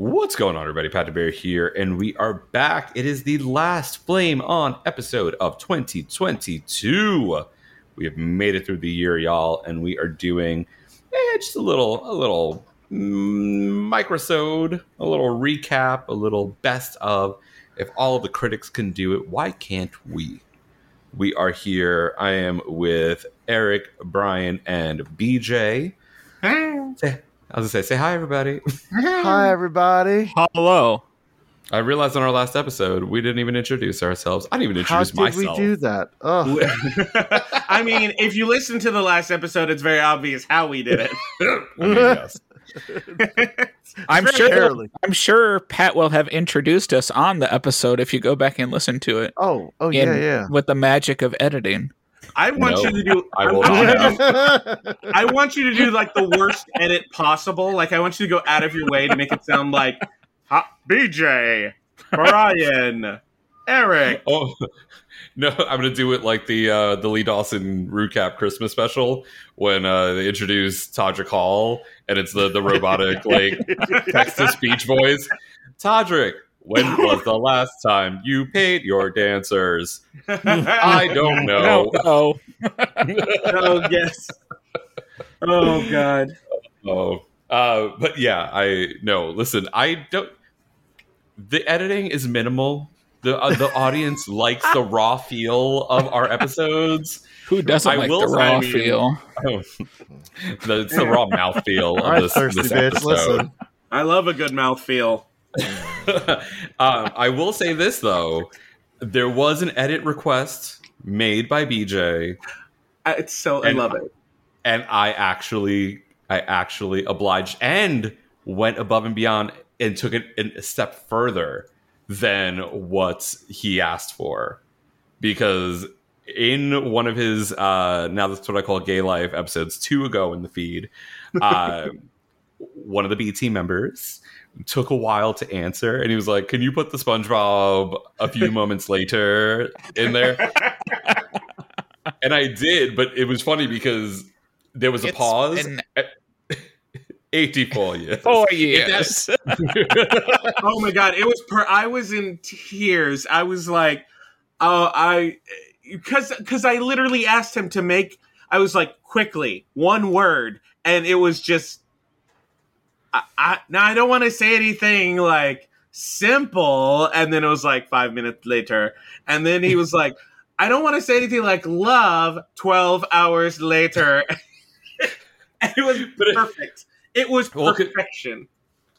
What's going on, everybody? Pat Bear here, and we are back. It is the last Flame On episode of 2022. We have made it through the year, y'all, and we are doing eh, just a little, a little mm, microsode, a little recap, a little best of. If all of the critics can do it, why can't we? We are here. I am with Eric, Brian, and BJ. Say, I was gonna say, say hi, everybody. Hi, everybody. Hello. I realized on our last episode we didn't even introduce ourselves. I didn't even How introduce did myself. we do that? Oh, I mean, if you listen to the last episode, it's very obvious how we did it. I mean, yes. I'm sure. barely. I'm sure Pat will have introduced us on the episode if you go back and listen to it. oh, oh, in- yeah, yeah. With the magic of editing. I want No, you to do. I you I want you to do like the worst edit possible. Like I want you to go out of your way to make it sound like BJ, Brian, Eric. Oh no, I'm gonna do it like the uh, the Lee Dawson recap Christmas special when uh, they introduce Todrick Hall and it's the the robotic like text to speech voice. Todrick, when was the last time you paid your dancers? I don't know. Oh, oh yes. Oh god. Oh, uh, but yeah, I no. Listen, I don't. The editing is minimal. The uh, the audience likes the raw feel of our episodes. who doesn't I like will the raw I mean- feel? Oh, the, it's the raw mouth feel of this, thirsty this bitch. episode. Listen. I love a good mouth feel. um, I will say this though, there was an edit request made by BJ, It's so I love it. and I actually, I actually obliged and went above and beyond and took it a step further than what he asked for, because in one of his uh, now that's what I call gay life episodes two ago in the feed, uh, one of the B team members took a while to answer and he was like can you put the spongebob a few moments later in there? And i did but it was funny because there was a It's pause. been 84 years. Four years. oh my god it was per i was in tears. I was like oh i because because i literally asked him to make i was like quickly one word and it was just i, I now i don't want to say anything like simple and then it was like five minutes later and then he was like i don't want to say anything like love 12 hours later and it was But perfect it was Well, perfection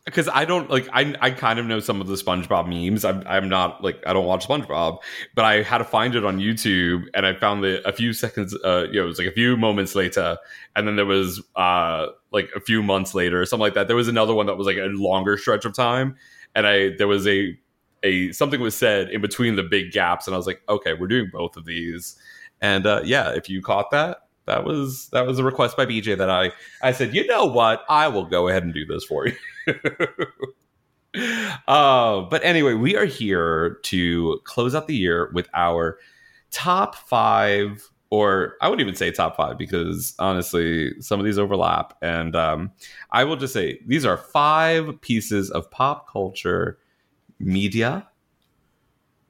because I don't like I I kind of know some of the SpongeBob memes. I'm I'm not like I don't watch SpongeBob, but I had to find it on YouTube, and I found the a few seconds. Uh, you know, it was like a few moments later, and then there was uh like a few months later or something like that. There was another one that was like a longer stretch of time, and I there was a a something was said in between the big gaps, and I was like, okay, we're doing both of these, and uh, yeah, if you caught that. That was that was a request by BJ that I I said you know what I will go ahead and do this for you. uh, but anyway, we are here to close out the year with our top five, or I wouldn't even say top five because honestly, some of these overlap. And um, I will just say these are five pieces of pop culture, media,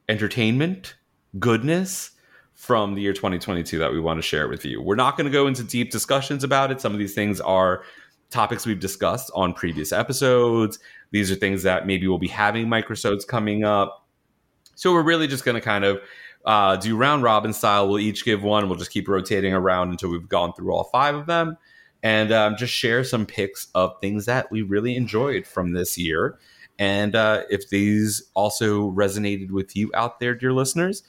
entertainment, goodness from the year 2022 that we want to share with you. We're not going to go into deep discussions about it. Some of these things are topics we've discussed on previous episodes. These are things that maybe we'll be having microsodes coming up. So we're really just going to kind of uh, do round robin style. We'll each give one. We'll just keep rotating around until we've gone through all five of them and um, just share some picks of things that we really enjoyed from this year. And uh, if these also resonated with you out there, dear listeners,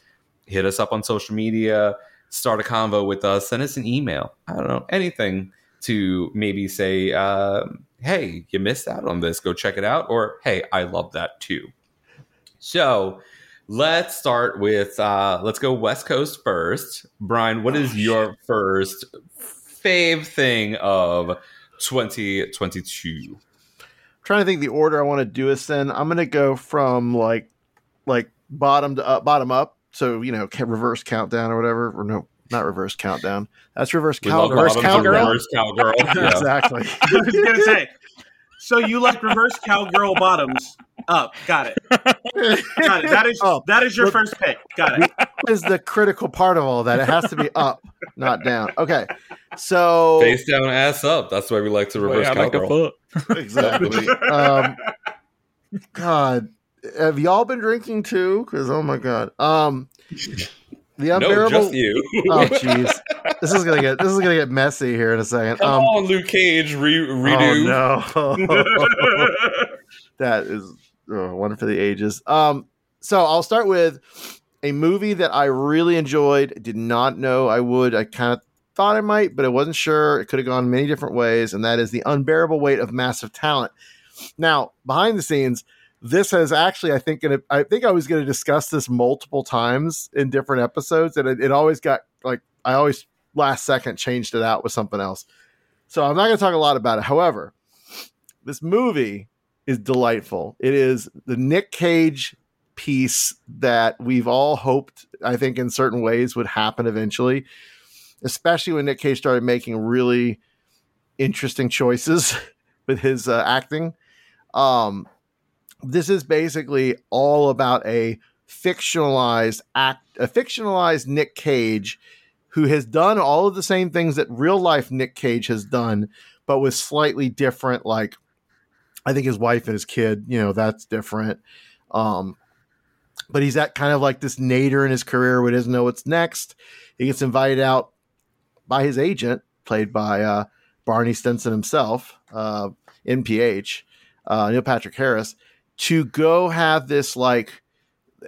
hit us up on social media, start a convo with us, send us an email. I don't know, anything to maybe say, uh, hey, you missed out on this, go check it out, or hey, I love that too. So let's start with, uh, let's go West Coast first. Brian, what is your first fave thing of 2022? I'm trying to think the order I want to do this in. I'm going to go from like like bottom to up, bottom up. So you know, reverse countdown or whatever, or no, not reverse countdown. That's reverse We love countdown. bottoms and cowgirl? reverse cowgirl. Yeah. exactly. I was gonna say. So you like reverse cowgirl bottoms up? Got it. Got it. That is Oh, that is your look- first pick. Got it. What is the critical part of all that? It has to be up, not down. Okay, so Face down, ass up. That's why we like to reverse Yeah, I like the foot. exactly. um, God, have y'all been drinking too? Because oh my God, um, the no, unbearable. just you. Oh jeez, this is gonna get this is gonna get messy here in a second. Come Um, on, Luke Cage, re- redo. Oh, no. that is oh, one for the ages. Um, so I'll start with a movie that I really enjoyed. Did not know I would. I kind of thought I might, but I wasn't sure. It could have gone many different ways, and that is the unbearable weight of massive talent. Now, behind the scenes, this has actually, I think, gonna, I think I was going to discuss this multiple times in different episodes, and it, it always got like I always last second changed it out with something else. So I'm not going to talk a lot about it. However, this movie is delightful. It is the Nick Cage piece that we've all hoped, I think, in certain ways would happen eventually, especially when Nick Cage started making really interesting choices with his uh, acting. Um, this is basically all about a fictionalized act, a fictionalized Nick Cage who has done all of the same things that real life Nick Cage has done, but with slightly different, like I think his wife and his kid, you know, that's different. Um, but he's at kind of like this nadir in his career where he doesn't know what's next. He gets invited out by his agent, played by uh, Barney Stinson himself, uh, NPH, uh, Neil Patrick Harris, to go have this like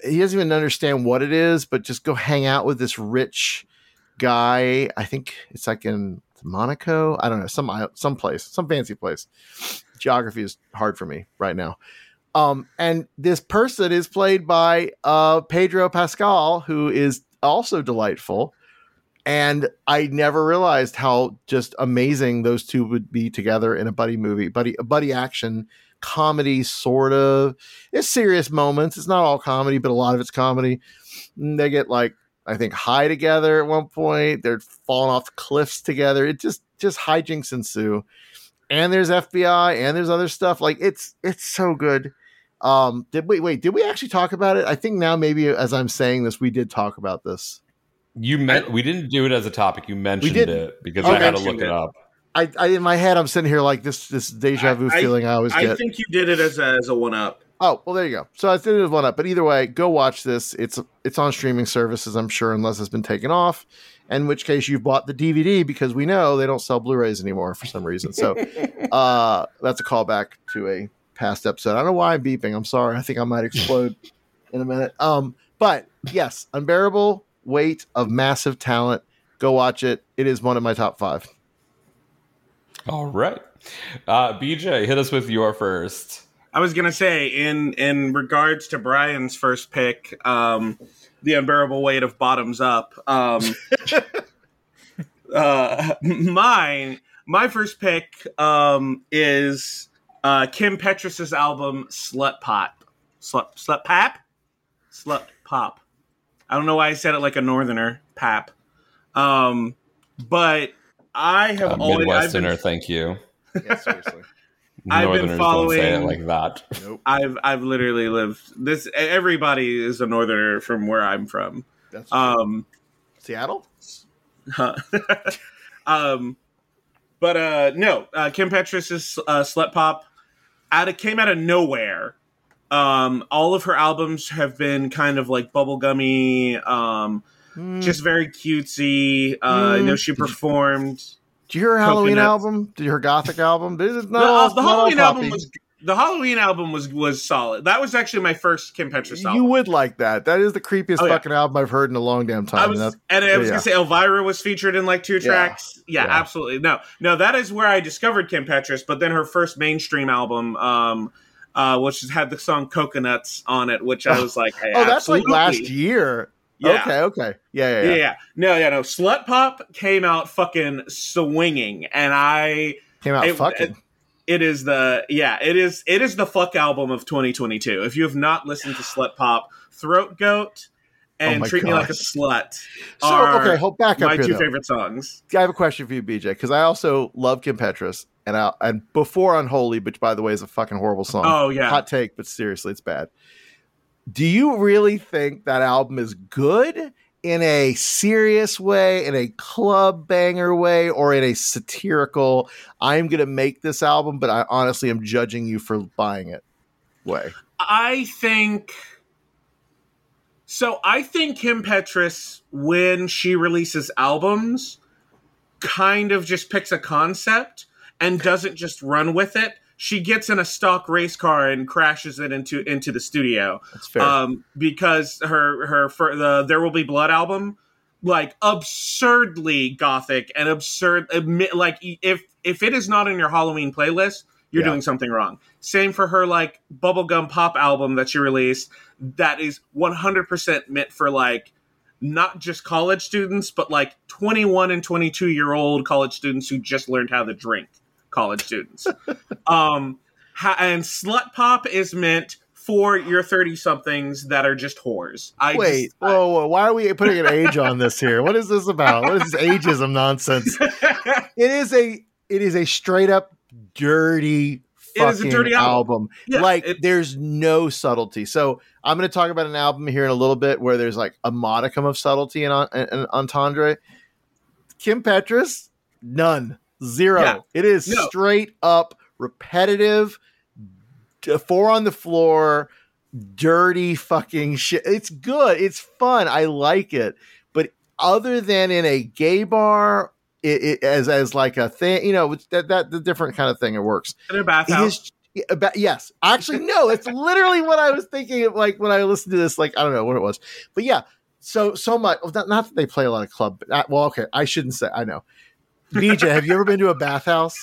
he doesn't even understand what it is, but just go hang out with this rich guy. I think it's like in Monaco. I don't know, some some place, some fancy place. Geography is hard for me right now. Um, and this person is played by uh, Pedro Pascal, who is also delightful. And I never realized how just amazing those two would be together in a buddy movie, buddy, a buddy action comedy, sort of. It's serious moments. It's not all comedy, but a lot of it's comedy. And they get like I think high together at one point. They're falling off cliffs together. It just just hijinks ensue. And there's FBI and there's other stuff. Like it's it's so good. Um did we wait, did we actually talk about it? I think now maybe as I'm saying this, we did talk about this. You meant we didn't do it as a topic. You mentioned it because Okay. I had to look it it. up. I, I in my head I'm sitting here like this this deja vu I- feeling I always I get. I think you did it as a, as a one up. Oh, well, there you go. So I think there's one up. But either way, go watch this. It's it's on streaming services, I'm sure, unless it's been taken off. In which case, you've bought the DVD because we know they don't sell Blu-rays anymore for some reason. So uh, that's a callback to a past episode. I don't know why I'm beeping. I'm sorry. I think I might explode in a minute. Um, but yes, unbearable weight of massive talent. Go watch it. It is one of my top five. All right, uh, BJ, hit us with your first. I was gonna say in in regards to Brian's first pick, um, the unbearable weight of bottoms up. Um, uh, mine my first pick um, is uh, Kim Petras's album Slut Pop. Slut Slut Pap? Slut Pop. I don't know why I said it like a northerner, Pap. Um, but I have Uh, always I've Midwesterner, been, thank you. Yeah, seriously. I've been Northerners don't say it following- like that. nope. I've I've literally lived this. Everybody is a northerner from where I'm from. That's true. Um, Seattle. um, but uh, no, uh, Kim Petras is uh, slut pop. Out of came out of nowhere. Um, all of her albums have been kind of like bubblegummy, um, Hmm. just very cutesy. Uh, I know she performed. Did you hear her Halloween Coconuts. album? Did you hear her Gothic album? This is not uh, all- the not all Halloween album was the Halloween album was was solid. That was actually my first Kim Petras album. You would like that. That is the creepiest Oh, yeah. fucking album I've heard in a long damn time. I and was, that's- and I was yeah. gonna say Elvira was featured in like two tracks. Yeah, Yeah. absolutely. No, no, that is where I discovered Kim Petras. But then her first mainstream album, um, uh, which has had the song "Coconuts" on it, which I was like, hey, oh, that's like last year. Yeah. Okay, okay. Yeah, yeah, Yeah. yeah. yeah, No, yeah, no. Slut Pop came out fucking swinging, and I Came out It- fucking. it is the yeah it is it is the fuck album of 2022 if you have not listened to slut pop throat goat and Oh treat me like a slut so, are okay, hold back up my here. two though. favorite songs I have a question for you, BJ, because I also love Kim Petras, and I, and before Unholy, which by the way is a fucking horrible song. oh yeah Hot take, but seriously, it's bad. Do you really think that album is good in a serious way, in a club banger way, or in a satirical, I'm going to make this album, but I honestly am judging you for buying it way? i think so i think kim petras when she releases albums kind of just picks a concept and doesn't just run with it she gets in a stock race car and crashes it into into the studio That's fair. um, because her her for the There Will Be Blood album, like absurdly gothic and absurd. admit- Like if if it is not in your Halloween playlist, you're Yeah. doing something wrong. Same for her like bubblegum pop album that she released. That is 100 percent meant for like not just college students, but like 21 and 22 year old college students who just learned how to drink. College students. um, ha- and slut pop is meant for your 30 somethings that are just whores. I Wait, just, whoa, whoa, why are we putting an age on this here? What is this about? What is this ageism nonsense? It is a it is a straight up dirty It is a fucking dirty album. album. Yeah, like it- there's no subtlety. So I'm going to talk about an album here in a little bit where there's like a modicum of subtlety and, and, and entendre. Kim Petras, none, zero. Yeah. It is No. straight up repetitive, four on the floor, dirty fucking shit. It's good. It's fun. I like it. But other than in a gay bar, it, it as as like a thing, you know, that that the different kind of thing it works. in a bathhouse. It is yeah, about, yes. Actually, no. It's literally what I was thinking. Of, like when I listened to this, like I don't know what it was, but yeah. So so much. Not, not that they play a lot of club. But, uh, well, okay. I shouldn't say. I know. BJ, have you ever been to a bathhouse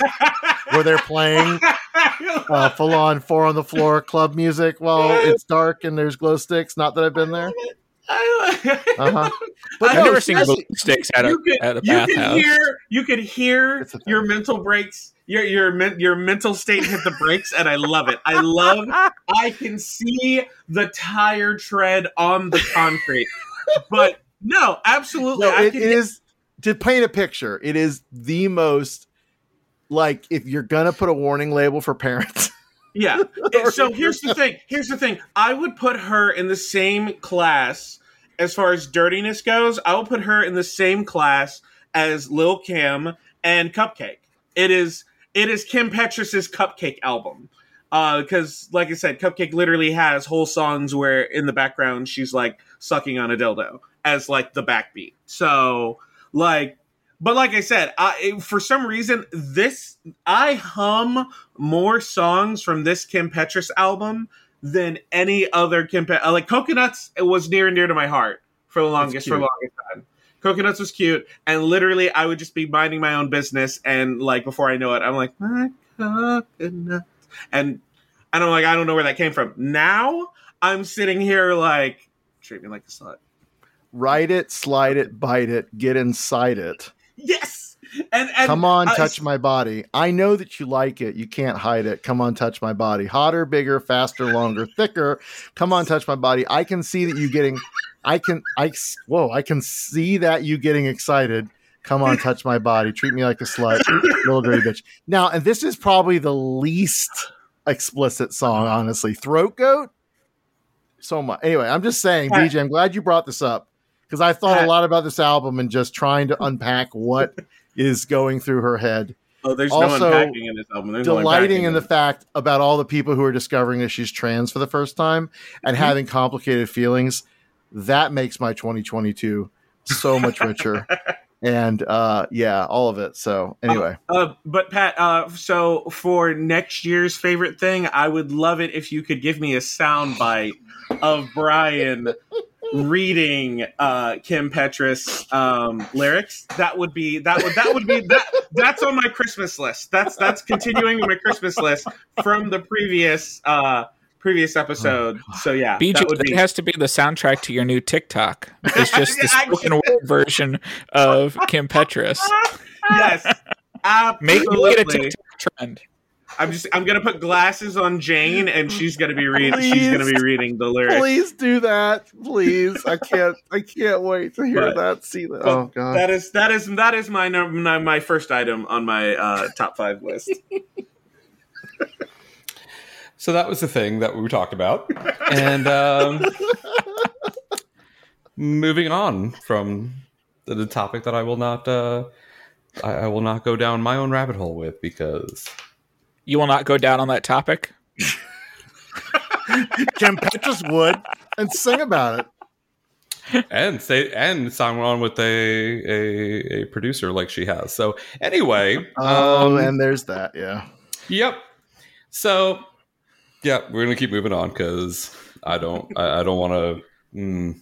where they're playing uh, full on four on the floor club music while it's dark and there's glow sticks? Not that I've been there. Uh huh. But I've no, I've never seen seriously- glue sticks at a, you could, at a you could bathhouse. hear you could hear It's a thing. your mental breaks your your your mental state hit the brakes and i love it i love i can see the tire tread on the concrete but no absolutely No, I can, is to paint a picture. It is the most like if you're gonna put a warning label for parents. Yeah. So here's the thing. Here's the thing. I would put her in the same class as far as dirtiness goes. I will put her in the same class as Lil Kim and Cupcakke. It is it is Kim Petras's Cupcakke album. Uh, because like I said, Cupcakke literally has whole songs where in the background she's like sucking on a dildo as like the backbeat. So like but like I said, I, for some reason, this I hum more songs from this Kim Petras album than any other Kim Pet. Like Coconuts, it was near and dear to my heart for the longest for the longest time. Coconuts was cute, and literally, I would just be minding my own business, and like before I know it, I'm like my coconuts, and and I'm like I don't know where that came from. Now I'm sitting here like treat me like a slut. Write it, slide it, bite it, get inside it. Yes, And, and Come on, uh, touch my body. I know that you like it. You can't hide it. Come on, touch my body. Hotter, bigger, faster, longer, thicker. Come on, touch my body. I can see that you getting. I can. I whoa. I can see that you getting excited. Come on, touch my body. Treat me like a slut, little dirty bitch. Now, and this is probably the least explicit song, honestly. Throat goat. So much. Anyway, I'm just saying, BJ. I'm glad you brought this up because I thought a lot about this album and just trying to unpack what is going through her head. Oh, there's Also, no unpacking in this album. There's Delighting unpacking in the fact about all the people who are discovering that she's trans for the first time and Mm-hmm. having complicated feelings. That makes my 2022 so much richer. and uh, yeah, all of it. So anyway, Uh, but Pat, uh, so for next year's favorite thing, I would love it if you could give me a sound bite of Brian reading uh, Kim Petras um, lyrics. That would be that would that would be that that's on my Christmas list. That's that's continuing my Christmas list from the previous uh, previous episode. so yeah, BJ, that be has to be the soundtrack to your new TikTok. It's just the spoken word version of Kim Petras. yes. Make, Absolutely. make it a TikTok trend. I'm just I'm gonna put glasses on Jane and she's gonna be reading she's gonna be reading the lyrics. please do that. Please. I can't I can't wait to hear But- that. See that. Oh god. That is that is that is my num- my, my first item on my uh, top five list. So that was the thing that we talked about. And um, moving on from the, the topic that I will not uh, I, I will not go down my own rabbit hole with because You will not go down on that topic. Kim Petras would and sing about it. and say and sign on with a, a a producer like she has. So anyway, Oh, um, and there's that. Yeah. Yep. So, yeah, we're gonna keep moving on because I don't, I, I don't want to, mm,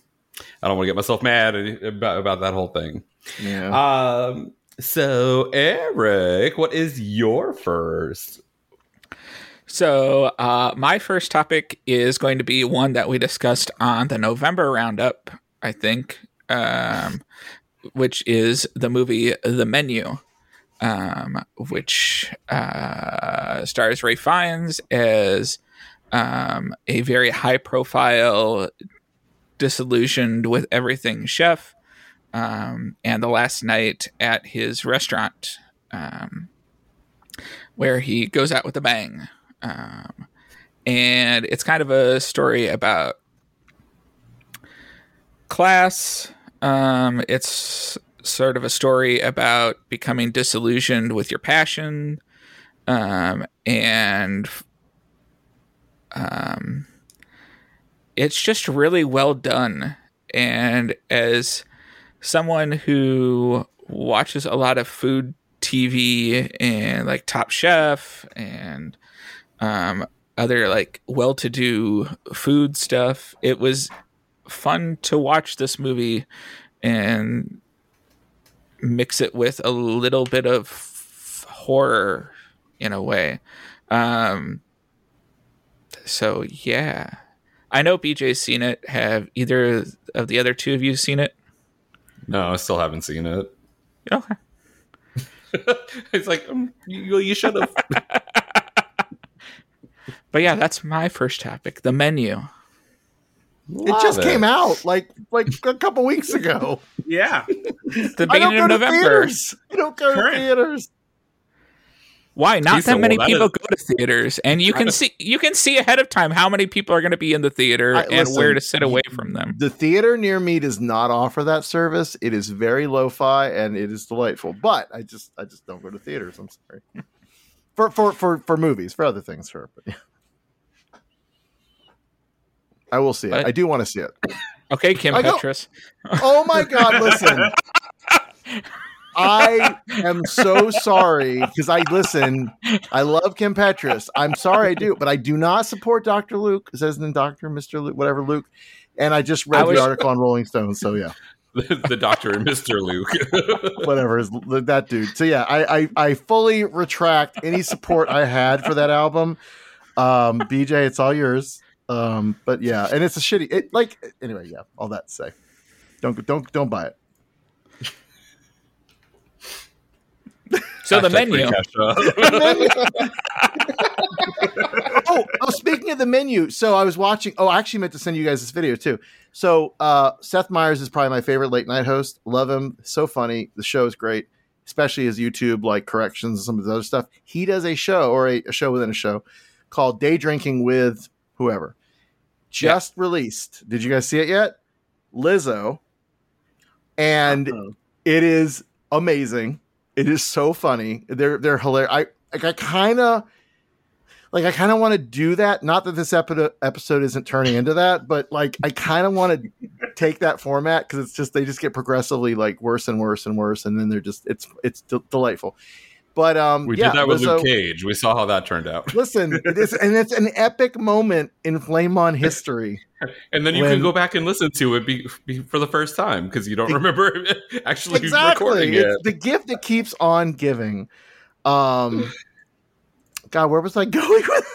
I don't want to get myself mad about, about that whole thing. Yeah. Um. So, Eric, what is your first? So, uh, my first topic is going to be one that we discussed on the November roundup, I think, um, which is the movie The Menu, um, which uh, stars Ralph Fiennes as um, a very high profile, disillusioned with everything chef, um, and the last night at his restaurant. Um, where he goes out with a bang um, and it's kind of a story about class. Um, it's sort of a story about becoming disillusioned with your passion, um, and um, it's just really well done. And as someone who watches a lot of food TV and like Top Chef and um, other like well-to-do food stuff. It was fun to watch this movie and mix it with a little bit of horror in a way. Um, so yeah, I know BJ's seen it. Have either of the other two of you seen it? No, I still haven't seen it. Okay. it's like um, you, you should have. But yeah, that's my first topic, the menu. it just came out like like a couple weeks ago. Yeah. The I don't beginning go of to November. theaters. I don't go Current. to theaters. Why? Not Geez, that so, many well, that people is- go to theaters, and you can see you can see ahead of time how many people are going to be in the theater I- and listen, where to sit away from them. The theater near me does not offer that service. It is very lo-fi and it is delightful. But I just I just don't go to theaters. I'm sorry. For for for for movies, for other things, sure. But yeah. I will see it. But- I do want to see it. Okay, Kim I go- Petras. Oh my god, listen. I am so sorry because I listen. I love Kim Petras. I'm sorry I do, but I do not support Dr. Luke. It says in Dr. Mr. Luke, whatever Luke. And I just read I was- the article on Rolling Stone. So yeah, the, the Doctor and Mister Luke. whatever is that dude. So yeah, I, I I fully retract any support I had for that album. Um, BJ, it's all yours. Um, but yeah, and it's a shitty. It like anyway. Yeah, all that to say. Don't don't don't buy it. So the menu. free Kesha, oh, oh, speaking of the menu, so I was watching. Oh, I actually meant to send you guys this video too. So uh, Seth Meyers is probably my favorite late night host. Love him, so funny. The show is great, especially his YouTube like corrections and some of the other stuff. He does a show or a, a show within a show called Day Drinking with whoever. Just released. Did you guys see it yet? Lizzo, and Uh-oh. it is amazing. It is so funny. They're they're hilarious. I like I kind of like I kind of want to do that. Not that this epi- episode isn't turning into that, but like I kind of want to take that format because it's just they just get progressively like worse and worse and worse, and then they're just it's it's d- delightful. But um, we yeah, did that with Lizzo- Luke Cage. We saw how that turned out. Listen, it is, and it's an epic moment in Flame On history. And then you When- can go back and listen to it be, be for the first time because you don't remember actually exactly. recording It's it. the gift that keeps on giving. Um, God, where was I going with?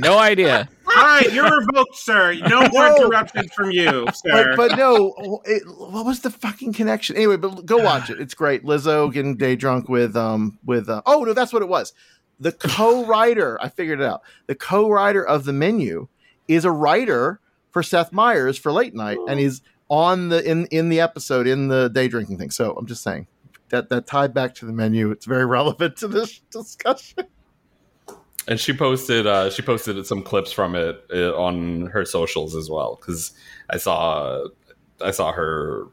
No idea. All right, you're revoked, sir. No more No. interruptions from you, sir. But, but no, it, what was the fucking connection? Anyway, but go watch it. It's great. Lizzo getting day drunk with um with uh, oh no, that's what it was. The co-writer, I figured it out. The co-writer of the menu is a writer for Seth Meyers for late night, and he's on the in in the episode in the day drinking thing. So I'm just saying that that tied back to the menu. It's very relevant to this discussion. And she posted uh, she posted some clips from it uh, on her socials as well because I saw I saw her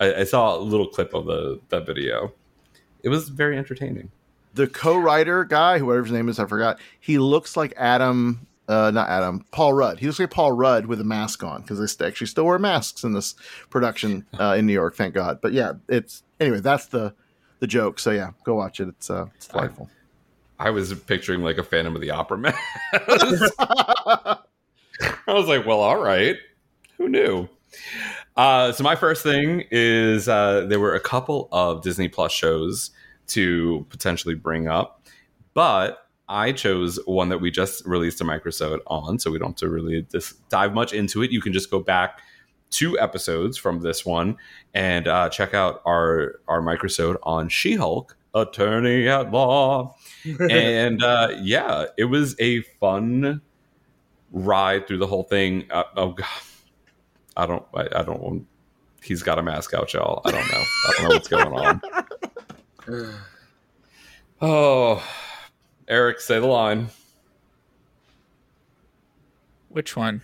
I, I saw a little clip of the that video. It was very entertaining. the co-writer guy, whoever his name is, I forgot. He looks like Adam, uh, not Adam, Paul Rudd. He looks like Paul Rudd with a mask on because they actually still wear masks in this production uh, in New York. Thank God. But yeah, it's anyway. That's the the joke. So yeah, go watch it. It's uh, it's delightful. I was picturing like a Phantom of the Opera man. I was like, well, all right. Who knew? Uh, so my first thing is uh, there were a couple of Disney Plus shows to potentially bring up, but I chose one that we just released a microsode on, so we don't have to really dis- dive much into it. You can just go back two episodes from this one and uh, check out our our microsode on She-Hulk, Attorney at Law and uh, yeah, it was a fun ride through the whole thing. Uh, oh god, I don't, I, I don't. He's got a mask out, y'all. I don't know. I don't know what's going on. Oh, Eric, say the line. Which one?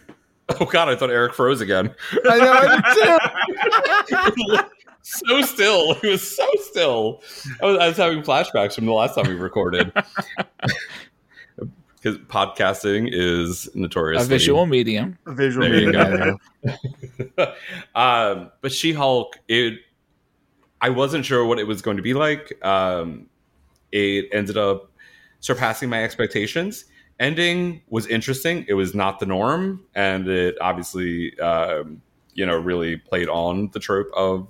Oh god, I thought Eric froze again. I know. I did too. so still. He was so still. I was, I was having flashbacks from the last time we recorded. Because podcasting is notoriously A visual medium. A visual There medium, um, but She Hulk, it I wasn't sure what it was going to be like. Um, it ended up surpassing my expectations. Ending was interesting. It was not the norm, and it obviously, um, you know, really played on the trope of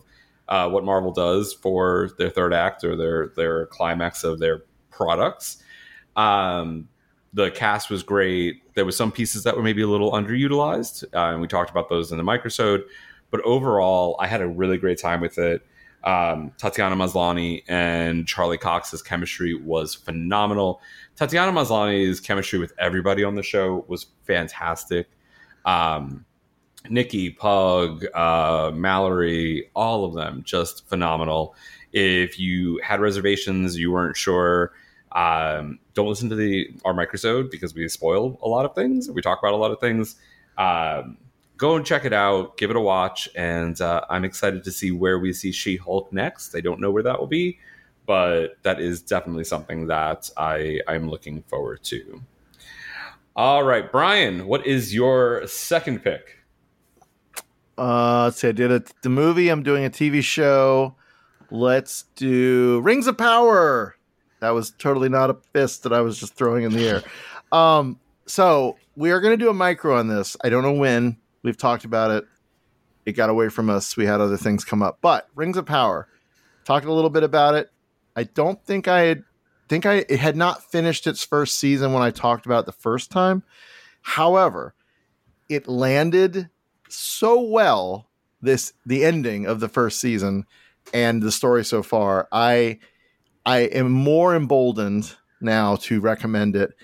uh, what Marvel does for their third act or their their climax of their products. Um, the cast was great. There was some pieces that were maybe a little underutilized, uh, and we talked about those in the microsode. But overall, I had a really great time with it. Um, Tatiana Maslany and Charlie Cox's chemistry was phenomenal. Tatiana Maslany's chemistry with everybody on the show was fantastic. Um, Nikki, Pug, uh, Mallory, all of them just phenomenal. If you had reservations, you weren't sure, um, don't listen to the our microsode because we spoil a lot of things. We talk about a lot of things. Um, go and check it out, give it a watch, and uh, I'm excited to see where we see She Hulk next. I don't know where that will be, but that is definitely something that I I'm looking forward to. All right, Brian, what is your second pick? Uh, let's see. I did a, the movie. I'm doing a TV show. Let's do Rings of Power. That was totally not a fist that I was just throwing in the air. Um, so we are going to do a micro on this. I don't know when. We've talked about it. It got away from us. We had other things come up, but Rings of Power. Talked a little bit about it. I don't think I had think I it had not finished its first season when I talked about it the first time. However, it landed so well this the ending of the first season and the story so far. I I am more emboldened now to recommend it.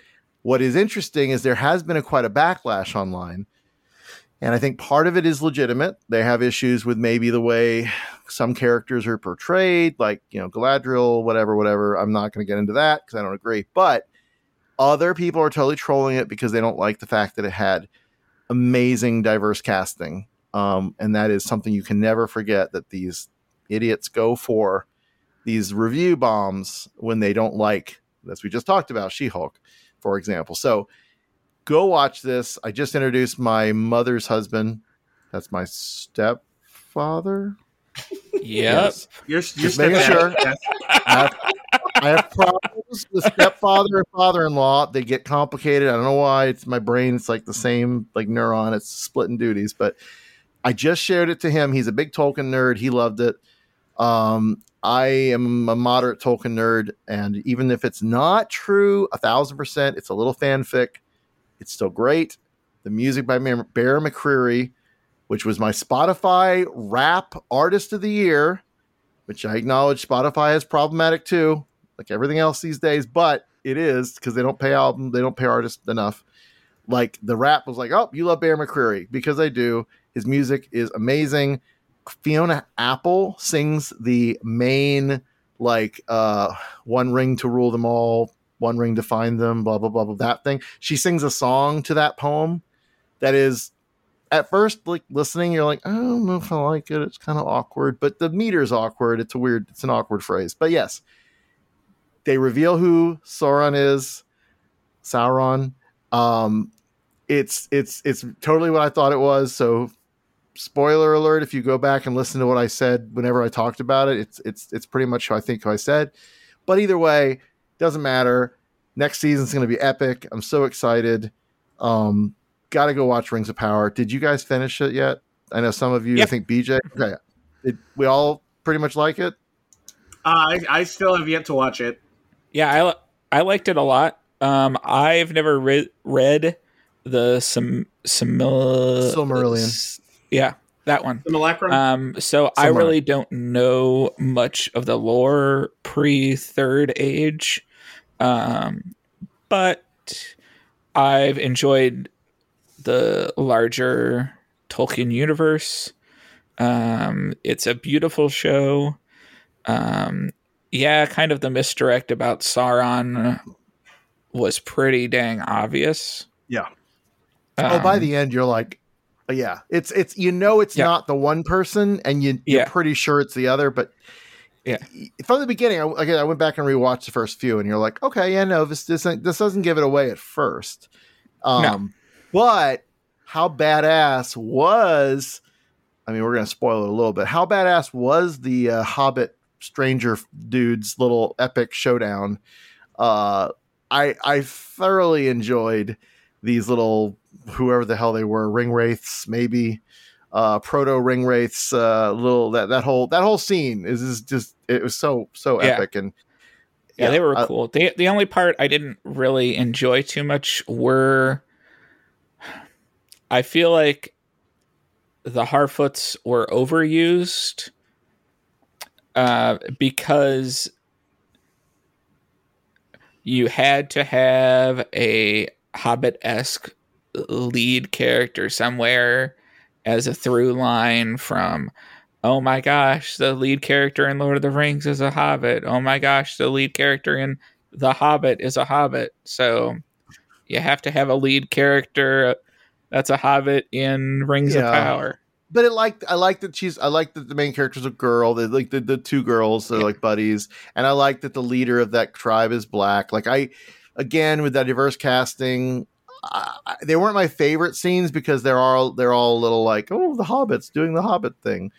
What is interesting is there has been a quite a backlash online. And I think part of it is legitimate. They have issues with maybe the way some characters are portrayed, like, you know, Galadriel, whatever, whatever. I'm not going to get into that because I don't agree. But other people are totally trolling it because they don't like the fact that it had amazing diverse casting. Um, and that is something you can never forget that these idiots go for these review bombs when they don't like, as we just talked about, She Hulk, for example. So go watch this. I just introduced my mother's husband. That's my stepfather. Yep. Yes. You're, you're Just making sure. Yes. I have, I have problems with stepfather and father-in-law. They get complicated. I don't know why. It's my brain. It's like the same like neuron. It's splitting duties. But I just shared it to him. He's a big Tolkien nerd. He loved it. Um, I am a moderate Tolkien nerd, and even if it's not true, a thousand percent, it's a little fanfic. It's still great. The music by Bear Bear McCreary, which was my Spotify Wrap Artist of the Year which I acknowledge Spotify is problematic too, like everything else these days, but it is because they don't pay album, they don't pay artists enough. Like the rap was like, oh, you love Bear McCreary because I do. His music is amazing. Fiona Apple sings the main like uh one ring to rule them all, one ring to find them, blah blah blah blah that thing. She sings a song to that poem that is at first like listening you're like i don't know if i like it it's kind of awkward but the meter's awkward it's a weird it's an awkward phrase but yes they reveal who sauron is sauron um it's it's it's totally what i thought it was so spoiler alert if you go back and listen to what i said whenever i talked about it it's it's it's pretty much who i think who i said but either way doesn't matter next season's going to be epic i'm so excited um got to go watch Rings of Power. Did you guys finish it yet? I know some of you Yep. Think BJ. Okay, Did we all pretty much like it. Uh, I, I still have yet to watch it. Yeah, I I liked it a lot. Um, I've never re- read the some Simil- Silmarillion. Yeah, that one. Simulacrum? Um, so I really don't know much of the lore pre Third Age, um, but I've enjoyed the larger Tolkien universe. Um, it's a beautiful show. Um, yeah, kind of the misdirect about Sauron was pretty dang obvious. Yeah. oh, by Um, the end, you're like, yeah, it's it's you know it's Yeah. not the one person, and you you're Yeah. pretty sure it's the other, but. Yeah. From the beginning, I, again, I went back and rewatched the first few, and you're like, okay, yeah, no, this doesn't this doesn't give it away at first. Um, but how badass was? I mean, we're gonna spoil it a little bit. How badass was the uh, Hobbit stranger dudes little epic showdown? Uh, I I thoroughly enjoyed these little whoever the hell they were ring wraiths maybe uh proto ring wraiths uh little that that whole that whole scene is, is just it was so so Yeah. epic and yeah, they were uh, cool. The the only part I didn't really enjoy too much were I feel like the Harfoots were overused uh, because you had to have a Hobbit esque lead character somewhere as a through line from oh my gosh, the lead character in Lord of the Rings is a hobbit. Oh my gosh, the lead character in The Hobbit is a hobbit. So you have to have a lead character that's a hobbit in Rings Yeah. of Power. But it like I like that she's I like that the main character's a girl. They like the, the two girls they're Yeah. like buddies, and I like that the leader of that tribe is black. Like I, again with that diverse casting, I, they weren't my favorite scenes because they're all they're all a little like oh the hobbits doing the hobbit thing,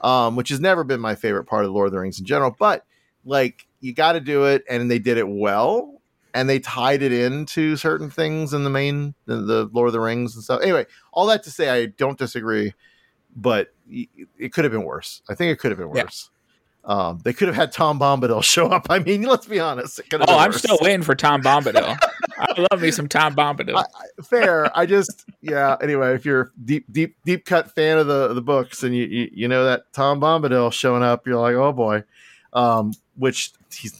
um, which has never been my favorite part of Lord of the Rings in general. But like you got to do it, and they did it well. And they tied it into certain things in the main, the, the Lord of the Rings and stuff. Anyway, all that to say, I don't disagree but it could have been worse. I think it could have been Yeah. worse. Um, they could have had Tom Bombadil show up. I mean, let's be honest. It could have Oh, I'm worse. still waiting for Tom Bombadil. I love me some Tom Bombadil. I- fair. I just, yeah. Anyway, if you're a deep, deep, deep cut fan of the the books, and you you, you know that Tom Bombadil showing up, you're like, oh boy. um, which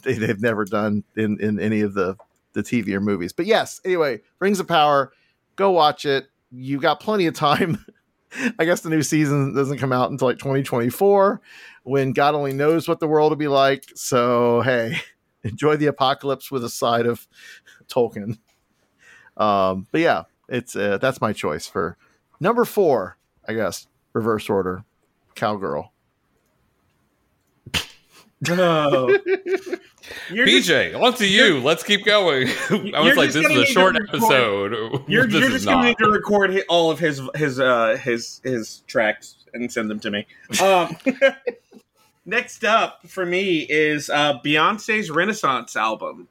they've never done in in any of the the TV or movies. But yes, anyway, Rings of Power, go watch it. You've got plenty of time. I guess the new season doesn't come out until like 2024 when God only knows what the world will be like. So, hey, enjoy the apocalypse with a side of Tolkien. Um, but yeah, it's uh, that's my choice for number four, I guess, reverse order, Cowgirl. No. You're just- BJ, on to you. Let's keep going. I was like, this is a short episode. You're, you're just gonna need to record all of his his uh his his tracks and send them to me. Um, next up for me is uh Beyonce's Renaissance album.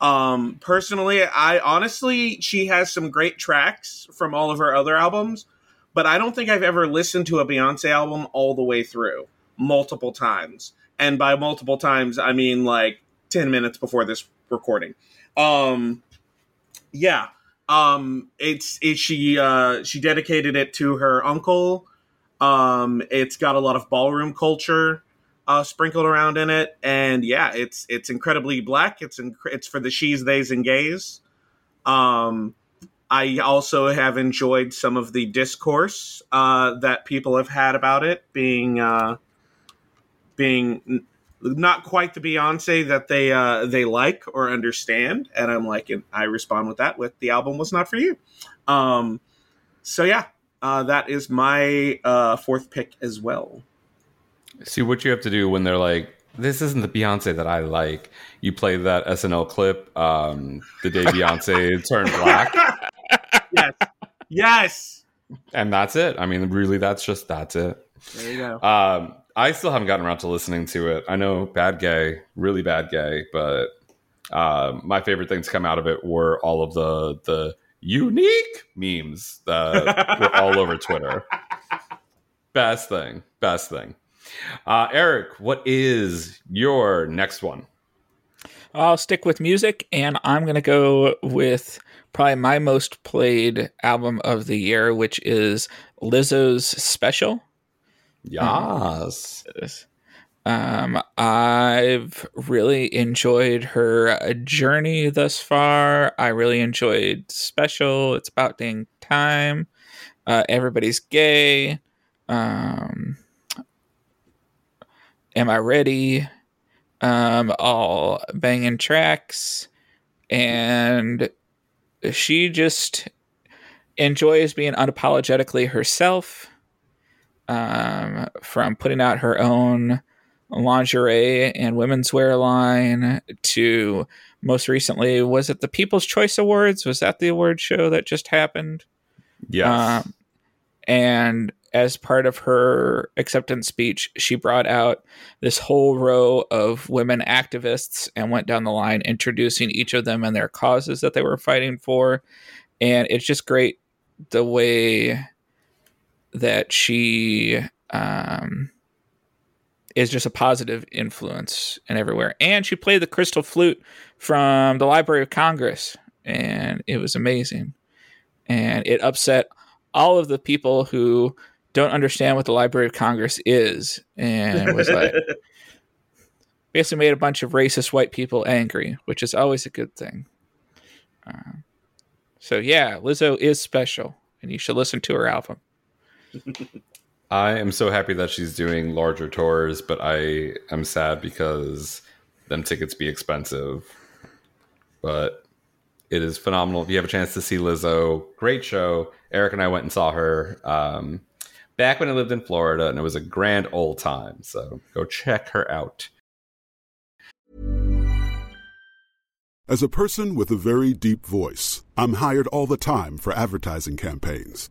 Um, personally, I honestly she has some great tracks from all of her other albums, but I don't think I've ever listened to a Beyonce album all the way through multiple times. And by multiple times, I mean like 10 minutes before this recording. Um, yeah. Um, it's it, she uh, she dedicated it to her uncle. Um, it's got a lot of ballroom culture uh, sprinkled around in it, and yeah, it's it's incredibly black. It's inc- it's for the she's, theys, and gays. Um, I also have enjoyed some of the discourse uh, that people have had about it, being uh, being not quite the Beyonce that they uh, they like or understand, and I'm like, and I respond with that with the album was not for you. Um, so yeah, uh, that is my uh, fourth pick as well. See what you have to do when they're like, "This isn't the Beyonce that I like." You play that SNL clip, um, the day Beyonce turned black, Yes, yes. and that's it. I mean, really, that's just that's it. There you go. Um, I still haven't gotten around to listening to it. I know bad gay, really bad gay, but uh, my favorite things to come out of it were all of the the unique memes that were all over Twitter. Best thing, best thing. Uh, Eric, what is your next one? I'll stick with music, and I'm going to go with probably my most played album of the year, which is Lizzo's Special. Yes. Um, I've really enjoyed her journey thus far. I really enjoyed Special. It's about dang time. Uh, everybody's gay. Um, am I ready? Um, all banging tracks, and she just enjoys being unapologetically herself. Um, from putting out her own lingerie and women's wear line to most recently was it the People's Choice Awards? Was that the award show that just happened? Yeah. Um, and as part of her acceptance speech, she brought out this whole row of women activists and went down the line introducing each of them and their causes that they were fighting for. And it's just great the way that she um, is just a positive influence and everywhere. And she played the crystal flute from the Library of Congress, and it was amazing. And it upset all of the people who don't understand what the Library of Congress is, and it was like basically made a bunch of racist white people angry, which is always a good thing. Uh, so yeah, Lizzo is special, and you should listen to her album. I am so happy that she's doing larger tours, but I am sad because them tickets be expensive. But it is phenomenal. If you have a chance to see Lizzo, great show. Eric and I went and saw her um, back when I lived in Florida, and it was a grand old time. So go check her out. As a person with a very deep voice, I'm hired all the time for advertising campaigns.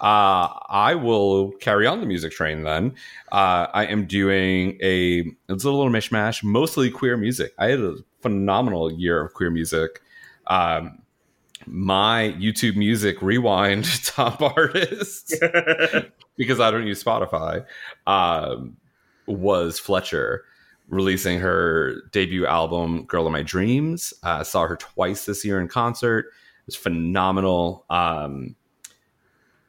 Uh, I will carry on the music train then. Uh, I am doing a it's a little mishmash, mostly queer music. I had a phenomenal year of queer music. Um, my YouTube Music Rewind top artist, because I don't use Spotify, um, was Fletcher releasing her debut album "Girl of My Dreams." I uh, saw her twice this year in concert. It was phenomenal. Um,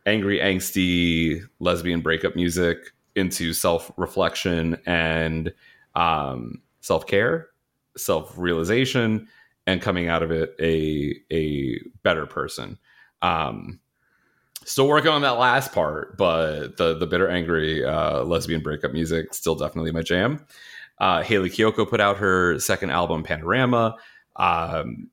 angry, angsty lesbian breakup music into self reflection and um, self care, self realization, and coming out of it a a better person. Um, still working on that last part, but the the bitter, angry uh, lesbian breakup music still definitely my jam. Uh, Hayley Kiyoko put out her second album, Panorama. Um,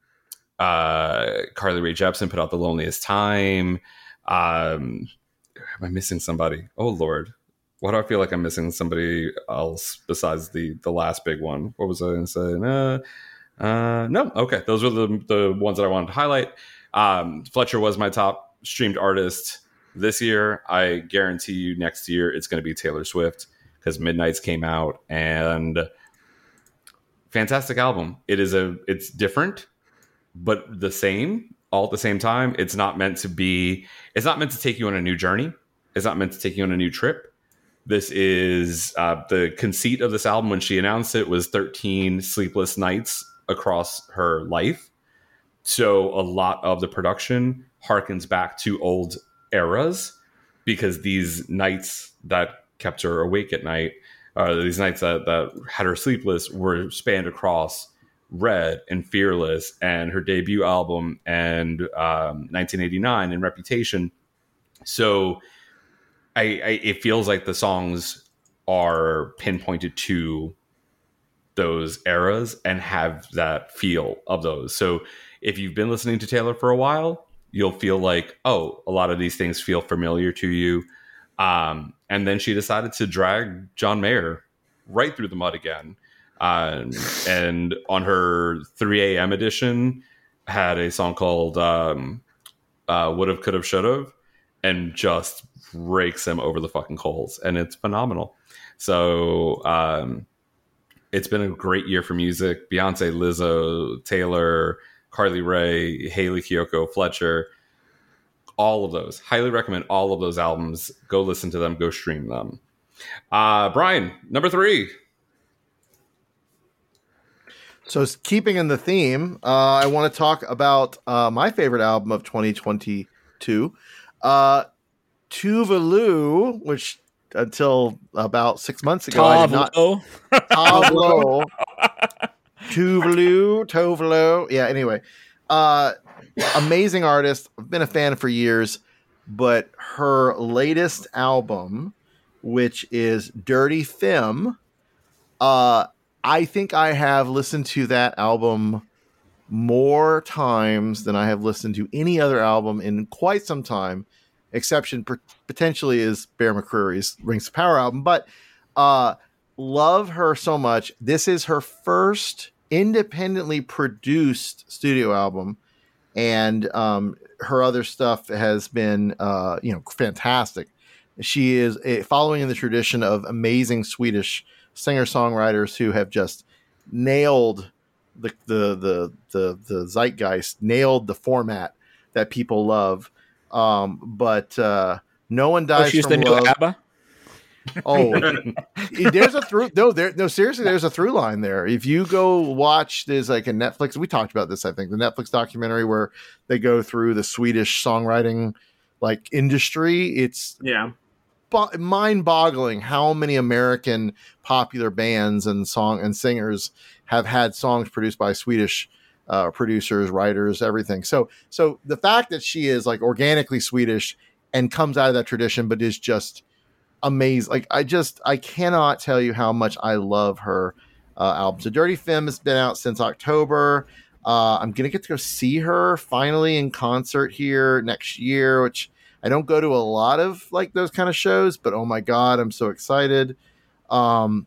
uh, Carly Rae Jepsen put out The Loneliest Time. Um, am I missing somebody? Oh Lord, why do I feel like I'm missing somebody else besides the the last big one? What was I going to say? Uh, uh, no, okay, those were the the ones that I wanted to highlight. Um, Fletcher was my top streamed artist this year. I guarantee you, next year it's going to be Taylor Swift because Midnights came out and fantastic album. It is a it's different, but the same all at the same time. It's not meant to be, it's not meant to take you on a new journey. It's not meant to take you on a new trip. This is uh, the conceit of this album when she announced it was 13 sleepless nights across her life. So a lot of the production harkens back to old eras because these nights that kept her awake at night, uh, these nights that, that had her sleepless, were spanned across Red and Fearless and her debut album and um, 1989 and Reputation. So I, I, it feels like the songs are pinpointed to those eras and have that feel of those. So if you've been listening to Taylor for a while, you'll feel like, oh, a lot of these things feel familiar to you. Um, and then she decided to drag John Mayer right through the mud again um, and on her 3 a.m. edition, had a song called um, uh, "Would Have, Could Have, Should Have," and just rakes him over the fucking coals, and it's phenomenal. So um, it's been a great year for music. Beyonce, Lizzo, Taylor, Carly Rae, Hayley Kiyoko, Fletcher. All of those. Highly recommend all of those albums. Go listen to them. Go stream them. Uh, Brian, number three. So, keeping in the theme, uh, I want to talk about uh, my favorite album of 2022, uh, Tove Lo, which until about six months ago, I did not. Tove Lo, Tuvalu, Tove Lo. Yeah. Anyway, uh, amazing artist. I've been a fan for years, but her latest album, which is Dirty Femme, uh I think I have listened to that album more times than I have listened to any other album in quite some time. Exception potentially is Bear McCreary's Rings of Power album, but uh, love her so much. This is her first independently produced studio album, and um, her other stuff has been, uh, you know, fantastic. She is a, following in the tradition of amazing Swedish singer songwriters who have just nailed the, the the the the zeitgeist, nailed the format that people love. Um, but uh, no one dies oh, she's from the love. new ABBA. Oh, there's a through. No, there. No, seriously, there's a through line there. If you go watch, there's like a Netflix. We talked about this, I think, the Netflix documentary where they go through the Swedish songwriting like industry. It's Yeah. Bo- mind-boggling how many American popular bands and song and singers have had songs produced by Swedish uh, producers, writers, everything. So, so the fact that she is like organically Swedish and comes out of that tradition, but is just amazing. Like I just I cannot tell you how much I love her uh, album. So, Dirty Femme has been out since October. Uh, I'm gonna get to go see her finally in concert here next year, which I don't go to a lot of like those kind of shows, but oh my god, I'm so excited. Um,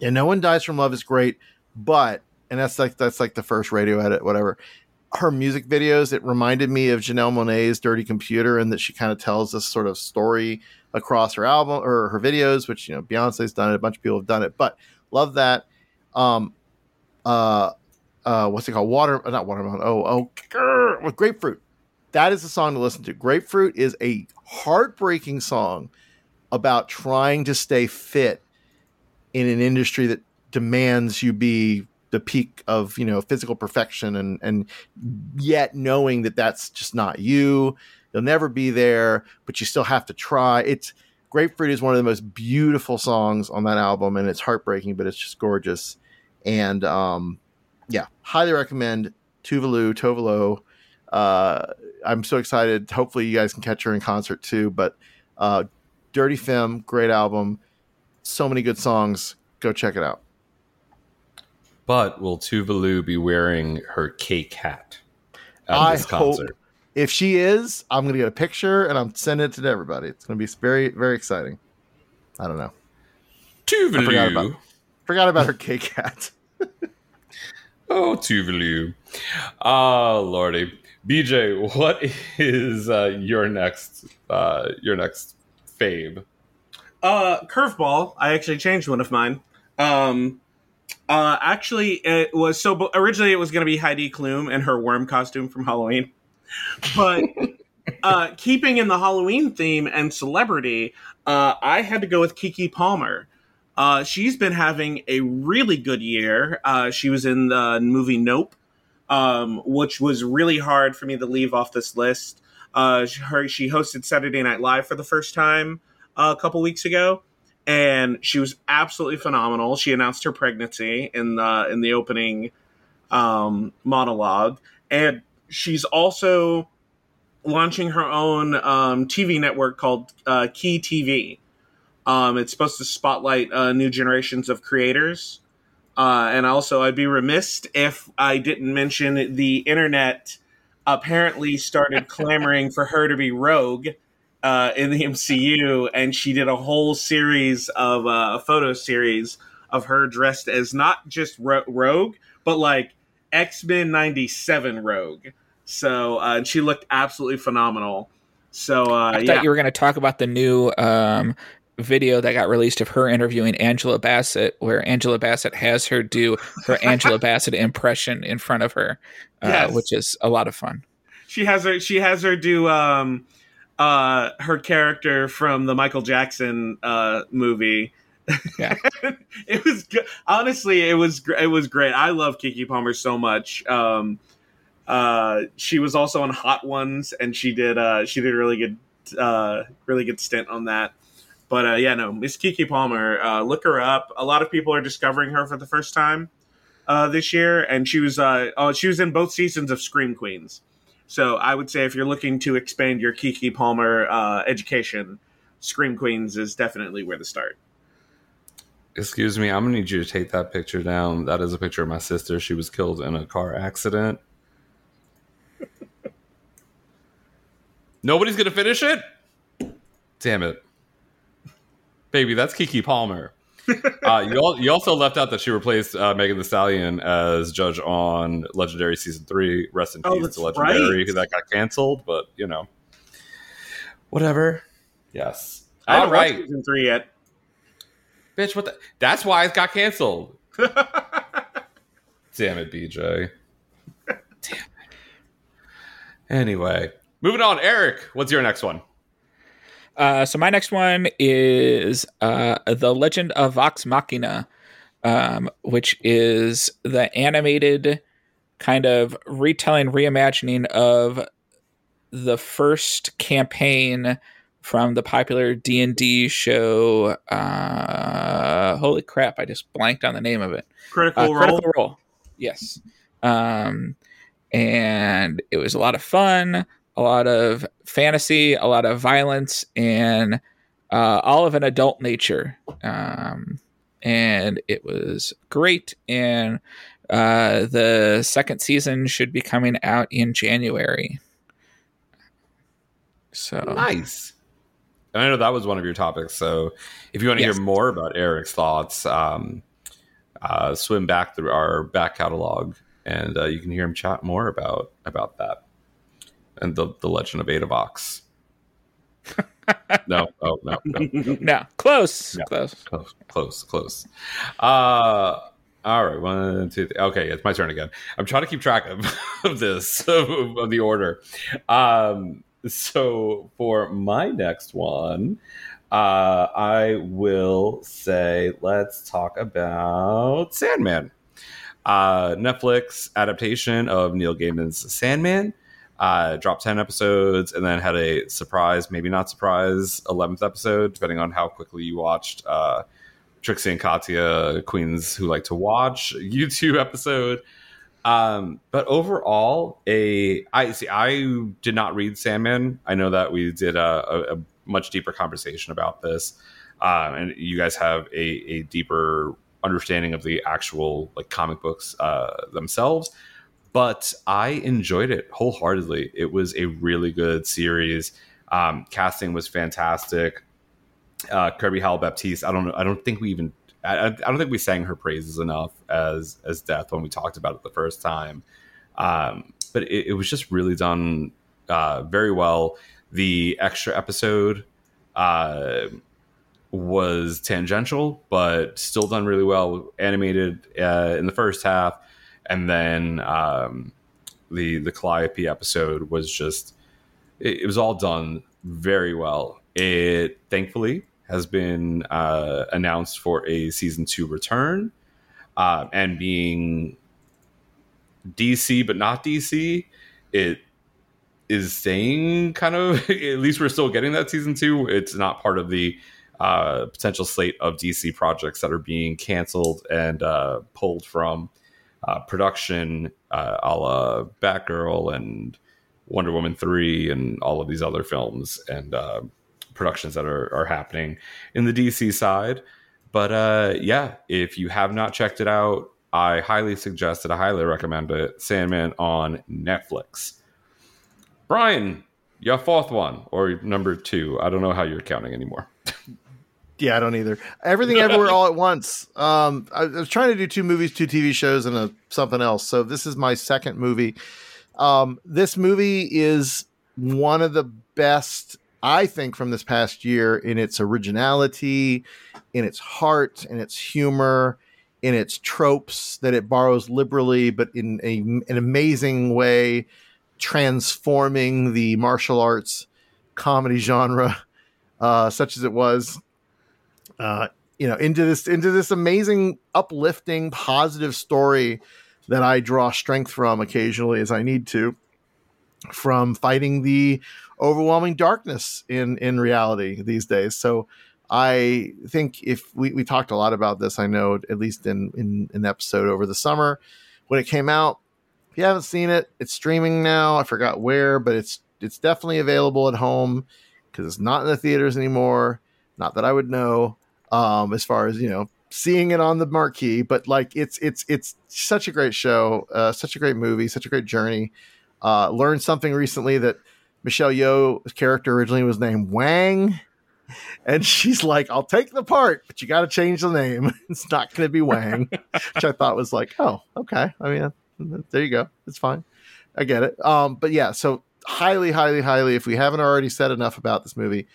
yeah, No One Dies from Love is great, but and that's like that's like the first radio edit, whatever. Her music videos, it reminded me of Janelle Monae's Dirty Computer, and that she kind of tells this sort of story across her album or her videos, which you know Beyonce's done it, a bunch of people have done it, but love that. Um, uh, uh, what's it called? Water, not watermelon. Oh, oh, grr, with grapefruit. That is a song to listen to. Grapefruit is a heartbreaking song about trying to stay fit in an industry that demands you be the peak of you know physical perfection and and yet knowing that that's just not you. You'll never be there but you still have to try. It's grapefruit is one of the most beautiful songs on that album and it's heartbreaking but it's just gorgeous. And um yeah highly recommend Tove Lo tovalo uh i'm so excited hopefully you guys can catch her in concert too but uh dirty femme great album so many good songs go check it out But will Tove Lo be wearing her cake hat at this hope concert? if she is, I'm gonna get a picture and I'm sending it to everybody. It's gonna be very, very exciting. I don't know. I forgot about, Tove Lo. forgot about her cake hat. Oh, Tove Lo. Ah, lordy. BJ, what is uh, your next uh, your next fave? Uh, curveball. I actually changed one of mine. Um, uh, actually, it was so originally it was going to be Heidi Klum and her worm costume from Halloween, but uh, keeping in the Halloween theme and celebrity, uh, I had to go with Keke Palmer. Uh, she's been having a really good year. Uh, she was in the movie Nope, um, which was really hard for me to leave off this list. Uh, she- her, she hosted Saturday Night Live for the first time uh, a couple weeks ago, and she was absolutely phenomenal. She announced her pregnancy in the in the opening um, monologue, and she's also launching her own um, TV network called uh, Key TV. Um, it's supposed to spotlight uh, new generations of creators. Uh, and also, I'd be remiss if I didn't mention the internet apparently started clamoring for her to be Rogue uh, in the MCU, and she did a whole series of uh, a photo series of her dressed as not just Ro- Rogue, but like X Men '97 Rogue. So uh, and she looked absolutely phenomenal. So uh, I yeah, thought you were going to talk about the new um, video that got released of her interviewing Angela Bassett, where Angela Bassett has her do her Angela Bassett impression in front of her, uh, Yes. which is a lot of fun. she has her she has her do um uh her character from the Michael Jackson uh movie. Yeah. it was good. honestly it was it was great. I love Keke Palmer so much. Um uh she was also on Hot Ones and she did uh she did a really good uh really good stint on that. But uh yeah, no, Miss Keke Palmer, uh look her up. A lot of people are discovering her for the first time uh this year and she was uh oh she was in both seasons of Scream Queens. So I would say if you're looking to expand your Keke Palmer uh, education, Scream Queens is definitely where to start. Excuse me, I'm gonna need you to take that picture down. That is a picture of my sister. She was killed in a car accident. Nobody's gonna finish it. Damn it, baby. That's Keke Palmer. uh, you, al- you also left out that she replaced uh, Megan Thee Stallion as judge on Legendary season three. Rest in Oh, peace to Legendary right. that got canceled, but you know, whatever. Yes. I All haven't watched season three yet. bitch. What? The- That's why it got canceled. Damn it, BJ. Damn it. Anyway, moving on. Eric, what's your next one? Uh, so my next one is uh, the Legend of Vox Machina, um, which is the animated kind of retelling, reimagining of the first campaign from the popular D and D show. Uh, holy crap! I just blanked on the name of it. Critical Uh, Role. Critical Role. Yes. Um, and it was a lot of fun, a lot of fantasy, a lot of violence, and uh, all of an adult nature. Um, and it was great. And uh, the second season should be coming out in January. So Nice. And I know that was one of your topics. So if you want to Yes. hear more about Eric's thoughts, um, uh, swim back through our back catalog, and uh, you can hear him chat more about about that and the the Legend of Adavox. no, oh no, no, no. no, close, Yeah. close. close, close, close. Uh, all right, one, two, three. Okay, it's my turn again. I'm trying to keep track of, of this of, of the order. Um, so for my next one, uh, I will say let's talk about Sandman, uh, Netflix adaptation of Neil Gaiman's Sandman. Uh, dropped 10 episodes and then had a surprise, maybe not surprise, 11th episode, depending on how quickly you watched. Uh, Trixie and Katya, queens who like to watch YouTube episode. Um, but overall, a I see. I did not read Sandman. I know that we did a, a, a much deeper conversation about this, um, and you guys have a, a deeper understanding of the actual like comic books uh, themselves. But I enjoyed it wholeheartedly. It was a really good series. Um, casting was fantastic uh, Kirby Howell Baptiste. I don't know. I don't think we even. I, I don't think we sang her praises enough as as Death when we talked about it the first time. Um, but it, it was just really done uh, very well. The extra episode uh, was tangential, but still done really well. Animated uh, in the first half, and then um, the the Calliope episode was just it, it was all done very well. It thankfully has been uh, announced for a season two return, uh, and being DC but not DC, it is staying kind of. At least we're still getting that season two. It's not part of the uh, potential slate of DC projects that are being canceled and uh, pulled from uh, production, uh, a la Batgirl and Wonder Woman 3 and all of these other films and uh, productions that are, are happening in the DC side. But uh, yeah, if you have not checked it out, I highly suggest it. I highly recommend it. Sandman on Netflix. Brian, your fourth one or number two. I don't know how you're counting anymore. Yeah, I don't either. Everything Everywhere All at Once. Um, I, I was trying to do two movies, two TV shows, and a, something else. So this is my second movie. Um, this movie is one of the best, I think, from this past year in its originality, in its heart, in its humor, in its tropes that it borrows liberally, but in a, an amazing way, transforming the martial arts comedy genre, uh, such as it was uh, you know, into this into this amazing, uplifting, positive story that I draw strength from occasionally as I need to, from fighting the overwhelming darkness in in reality these days. So I think if we, we talked a lot about this, I know at least in, in an episode over the summer when it came out. If you haven't seen it, it's streaming now. I forgot where, but it's it's definitely available at home because it's not in the theaters anymore. Not that I would know um, as far as you know seeing it on the marquee but like it's it's it's such a great show uh, such a great movie such a great journey. Uh, learned something recently that michelle yeoh's character originally was named wang and she's like i'll take the part but you got to change the name. It's not going to be wang which i thought was like oh okay. I mean there you go. It's fine. I get it. Um, but yeah so highly highly highly if we haven't already said enough about this movie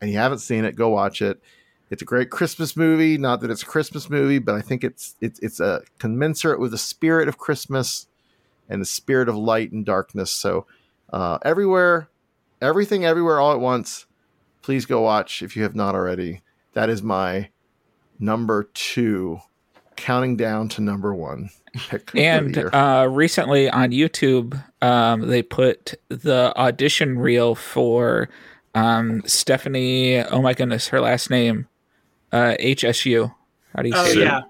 and you haven't seen it go watch it it's a great Christmas movie. Not that it's a Christmas movie, but I think it's it's it's a commensurate with the spirit of Christmas and the spirit of light and darkness. So uh, everywhere, everything, everywhere, all at once. please go watch if you have not already. That is my number two, counting down to number one pick. And uh, recently on YouTube, um, they put the audition reel for um, Stephanie. Oh my goodness, her last name, uh, HSU. How do you Oh say yeah.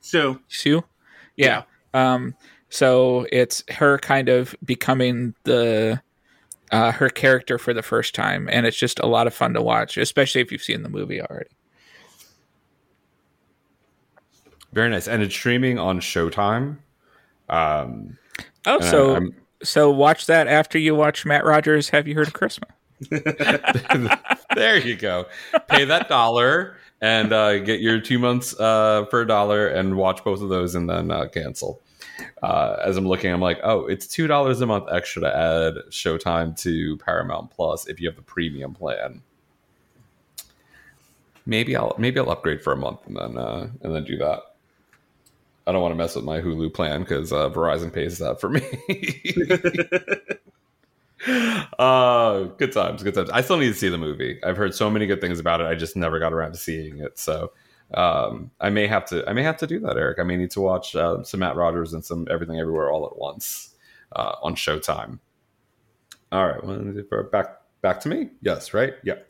Sue. Sue? Yeah. Um, so it's her kind of becoming the uh, her character for the first time, and it's just a lot of fun to watch, especially if you've seen the movie already. Very nice, and it's streaming on Showtime. Um, Oh, so I'm- so watch that after you watch Matt Rogers. Have you heard of Christmas? there you go. Pay that dollar and uh, get your two months uh, for a dollar and watch both of those and then uh, cancel. Uh, as I'm looking, I'm like, oh, it's two dollars a month extra to add Showtime to Paramount Plus if you have the premium plan. Maybe I'll maybe I'll upgrade for a month and then uh, and then do that. I don't want to mess with my Hulu plan because uh, Verizon pays that for me. uh good times good times. I still need to see the movie. I've heard so many good things about it. I just never got around to seeing it. So um i may have to i may have to do that eric. I may need to watch uh, some matt rogers and some everything everywhere all at once uh on showtime. All right well, back back to me? Yes right? Yep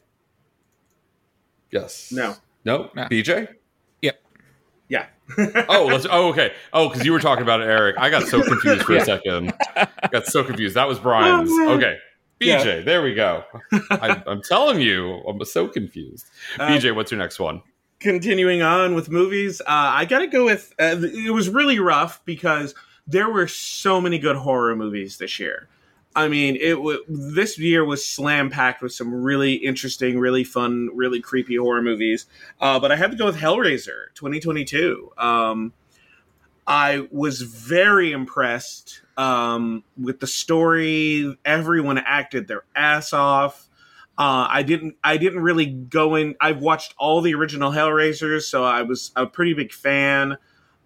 yes. No. no, No. bj Yep. yeah. Oh, let's. Oh, okay. Oh, because you were talking about it, Eric. I got so confused for Yeah. a second. got so confused. That was Brian's. Oh, okay, BJ. There we go. I, I'm telling you, I'm so confused. Uh, BJ, what's your next one? continuing on with movies, uh, I got to go with. Uh, it was really rough because there were so many good horror movies this year. I mean, it w- this year was slam packed with some really interesting, really fun, really creepy horror movies. Uh, but I had to go with Hellraiser 2022. Um, I was very impressed um, with the story. Everyone acted their ass off. Uh, I didn't. I didn't really go in. I've watched all the original Hellraisers, so I was a pretty big fan.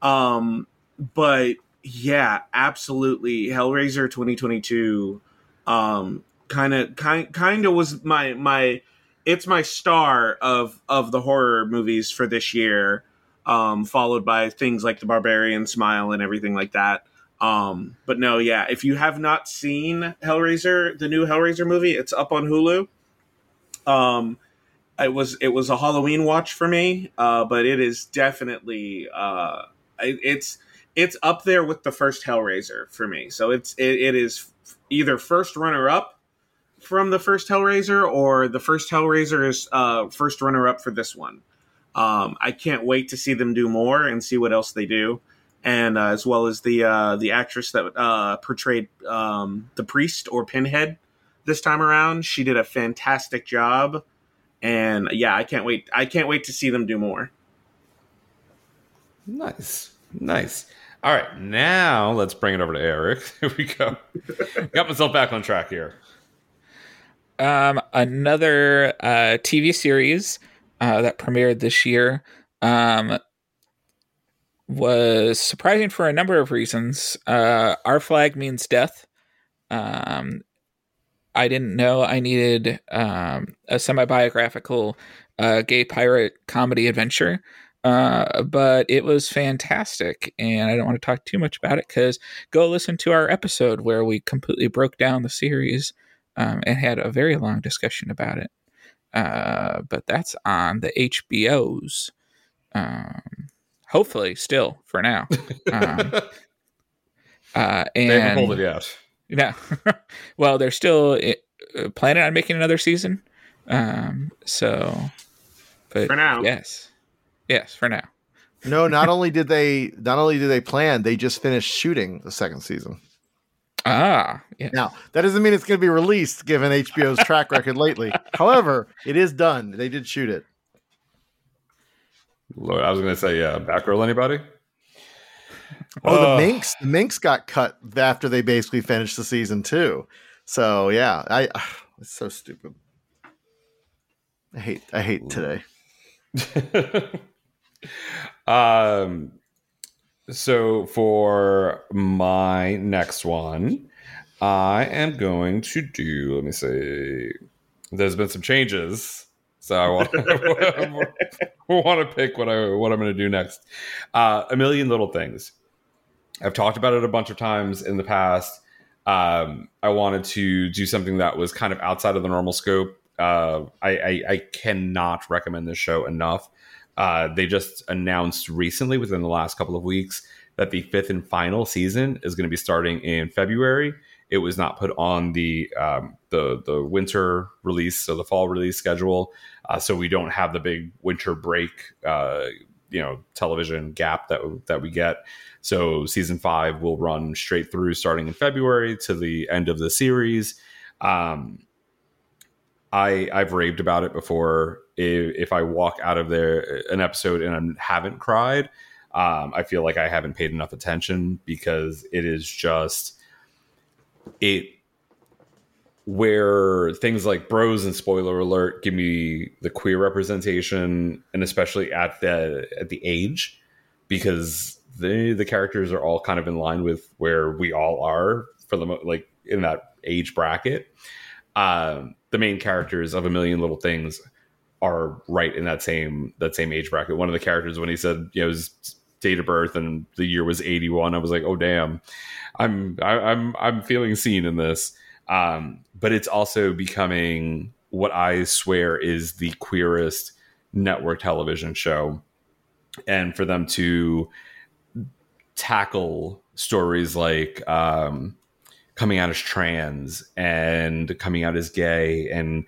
Um, but yeah, absolutely, Hellraiser 2022. Um, kind of, kind, kind of was my my. It's my star of of the horror movies for this year. Um, followed by things like The Barbarian Smile and everything like that. Um, but no, yeah, if you have not seen Hellraiser, the new Hellraiser movie, it's up on Hulu. Um, it was it was a Halloween watch for me, uh, but it is definitely uh, it- it's it's up there with the first Hellraiser for me. So it's it, it is either first runner up from the first Hellraiser or the first Hellraiser is uh, first runner up for this one. Um, I can't wait to see them do more and see what else they do, and uh, as well as the uh, the actress that uh, portrayed um, the priest or Pinhead this time around. She did a fantastic job, and yeah, I can't wait. I can't wait to see them do more. Nice, nice. All right, now let's bring it over to Eric. Here we go. Got myself back on track here. Um, another uh, TV series uh, that premiered this year um, was surprising for a number of reasons. Uh, Our Flag Means Death. Um, I didn't know I needed um, a semi biographical uh, gay pirate comedy adventure. Uh, but it was fantastic, and I don't want to talk too much about it because go listen to our episode where we completely broke down the series um, and had a very long discussion about it. Uh, but that's on the HBOs. Um, hopefully, still for now. Um, uh, and They haven't pulled it yet. yeah. well, they're still uh, planning on making another season. Um, so, but For now. yes, yes, for now. No, not only did they not only did they plan, they just finished shooting the second season. Ah, yeah. Now, that doesn't mean it's going to be released given HBO's track record lately. However, it is done. They did shoot it. Lord, I was going to say, yeah, Batgirl anybody? Oh, Uh, the Minx, the Minx got cut after they basically finished the season too. So yeah, I it's so stupid. I hate I hate today. um, so for my next one, I am going to do. Let me see. There's been some changes So I want, want to pick what I what I'm going to do next. Uh, a million little things. I've talked about it a bunch of times in the past. Um, I wanted to do something that was kind of outside of the normal scope. Uh, I, I, I cannot recommend this show enough. Uh, they just announced recently, within the last couple of weeks, that the fifth and final season is going to be starting in February. It was not put on the um, the the winter release or the fall release schedule, uh, so we don't have the big winter break, uh, you know, television gap that that we get. So season five will run straight through, starting in February to the end of the series. Um, I I've raved about it before. If, if I walk out of there an episode and I haven't cried, um, I feel like I haven't paid enough attention because it is just it where things like bros and spoiler alert give me the queer representation and especially at the at the age because the the characters are all kind of in line with where we all are for the like in that age bracket. Um the main characters of a million little things are right in that same that same age bracket. One of the characters when he said you know his date of birth and the year was 81 i was like oh damn. I'm I, i'm i'm feeling seen in this. Um, but it's also becoming what I swear is the queerest network television show. And for them to tackle stories like um, coming out as trans and coming out as gay and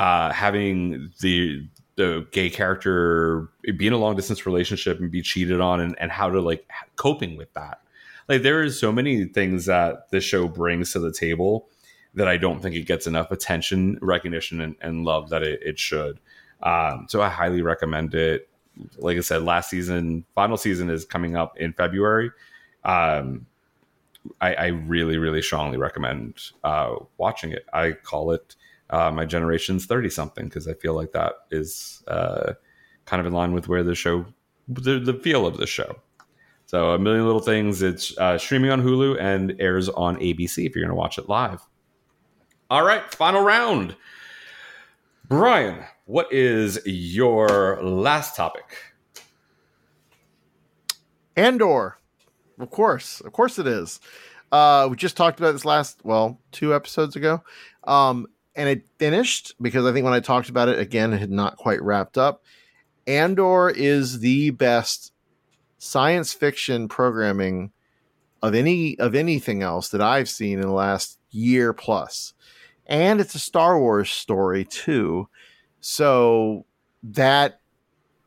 uh, having the the gay character be in a long distance relationship and be cheated on and, and how to like coping with that like there is so many things that this show brings to the table that I don't think it gets enough attention, recognition, and, and love that it, it should. Um, so I highly recommend it. Like I said, last season, final season is coming up in February. Um, I, I, really, really strongly recommend uh, watching it. I call it uh, my generation's 30 something because I feel like that is uh, kind of in line with where the show, the, the feel of the show. So, A Million Little Things, it's uh, streaming on Hulu and airs on ABC if you're going to watch it live. All right, final round. Brian, what is your last topic? Andor. Of course. Of course it is. Uh, we just talked about this last, well, two episodes ago. Um, and it finished because I think when I talked about it again, it had not quite wrapped up. Andor is the best science fiction programming of any of anything else that I've seen in the last year plus and it's a Star Wars story too. So that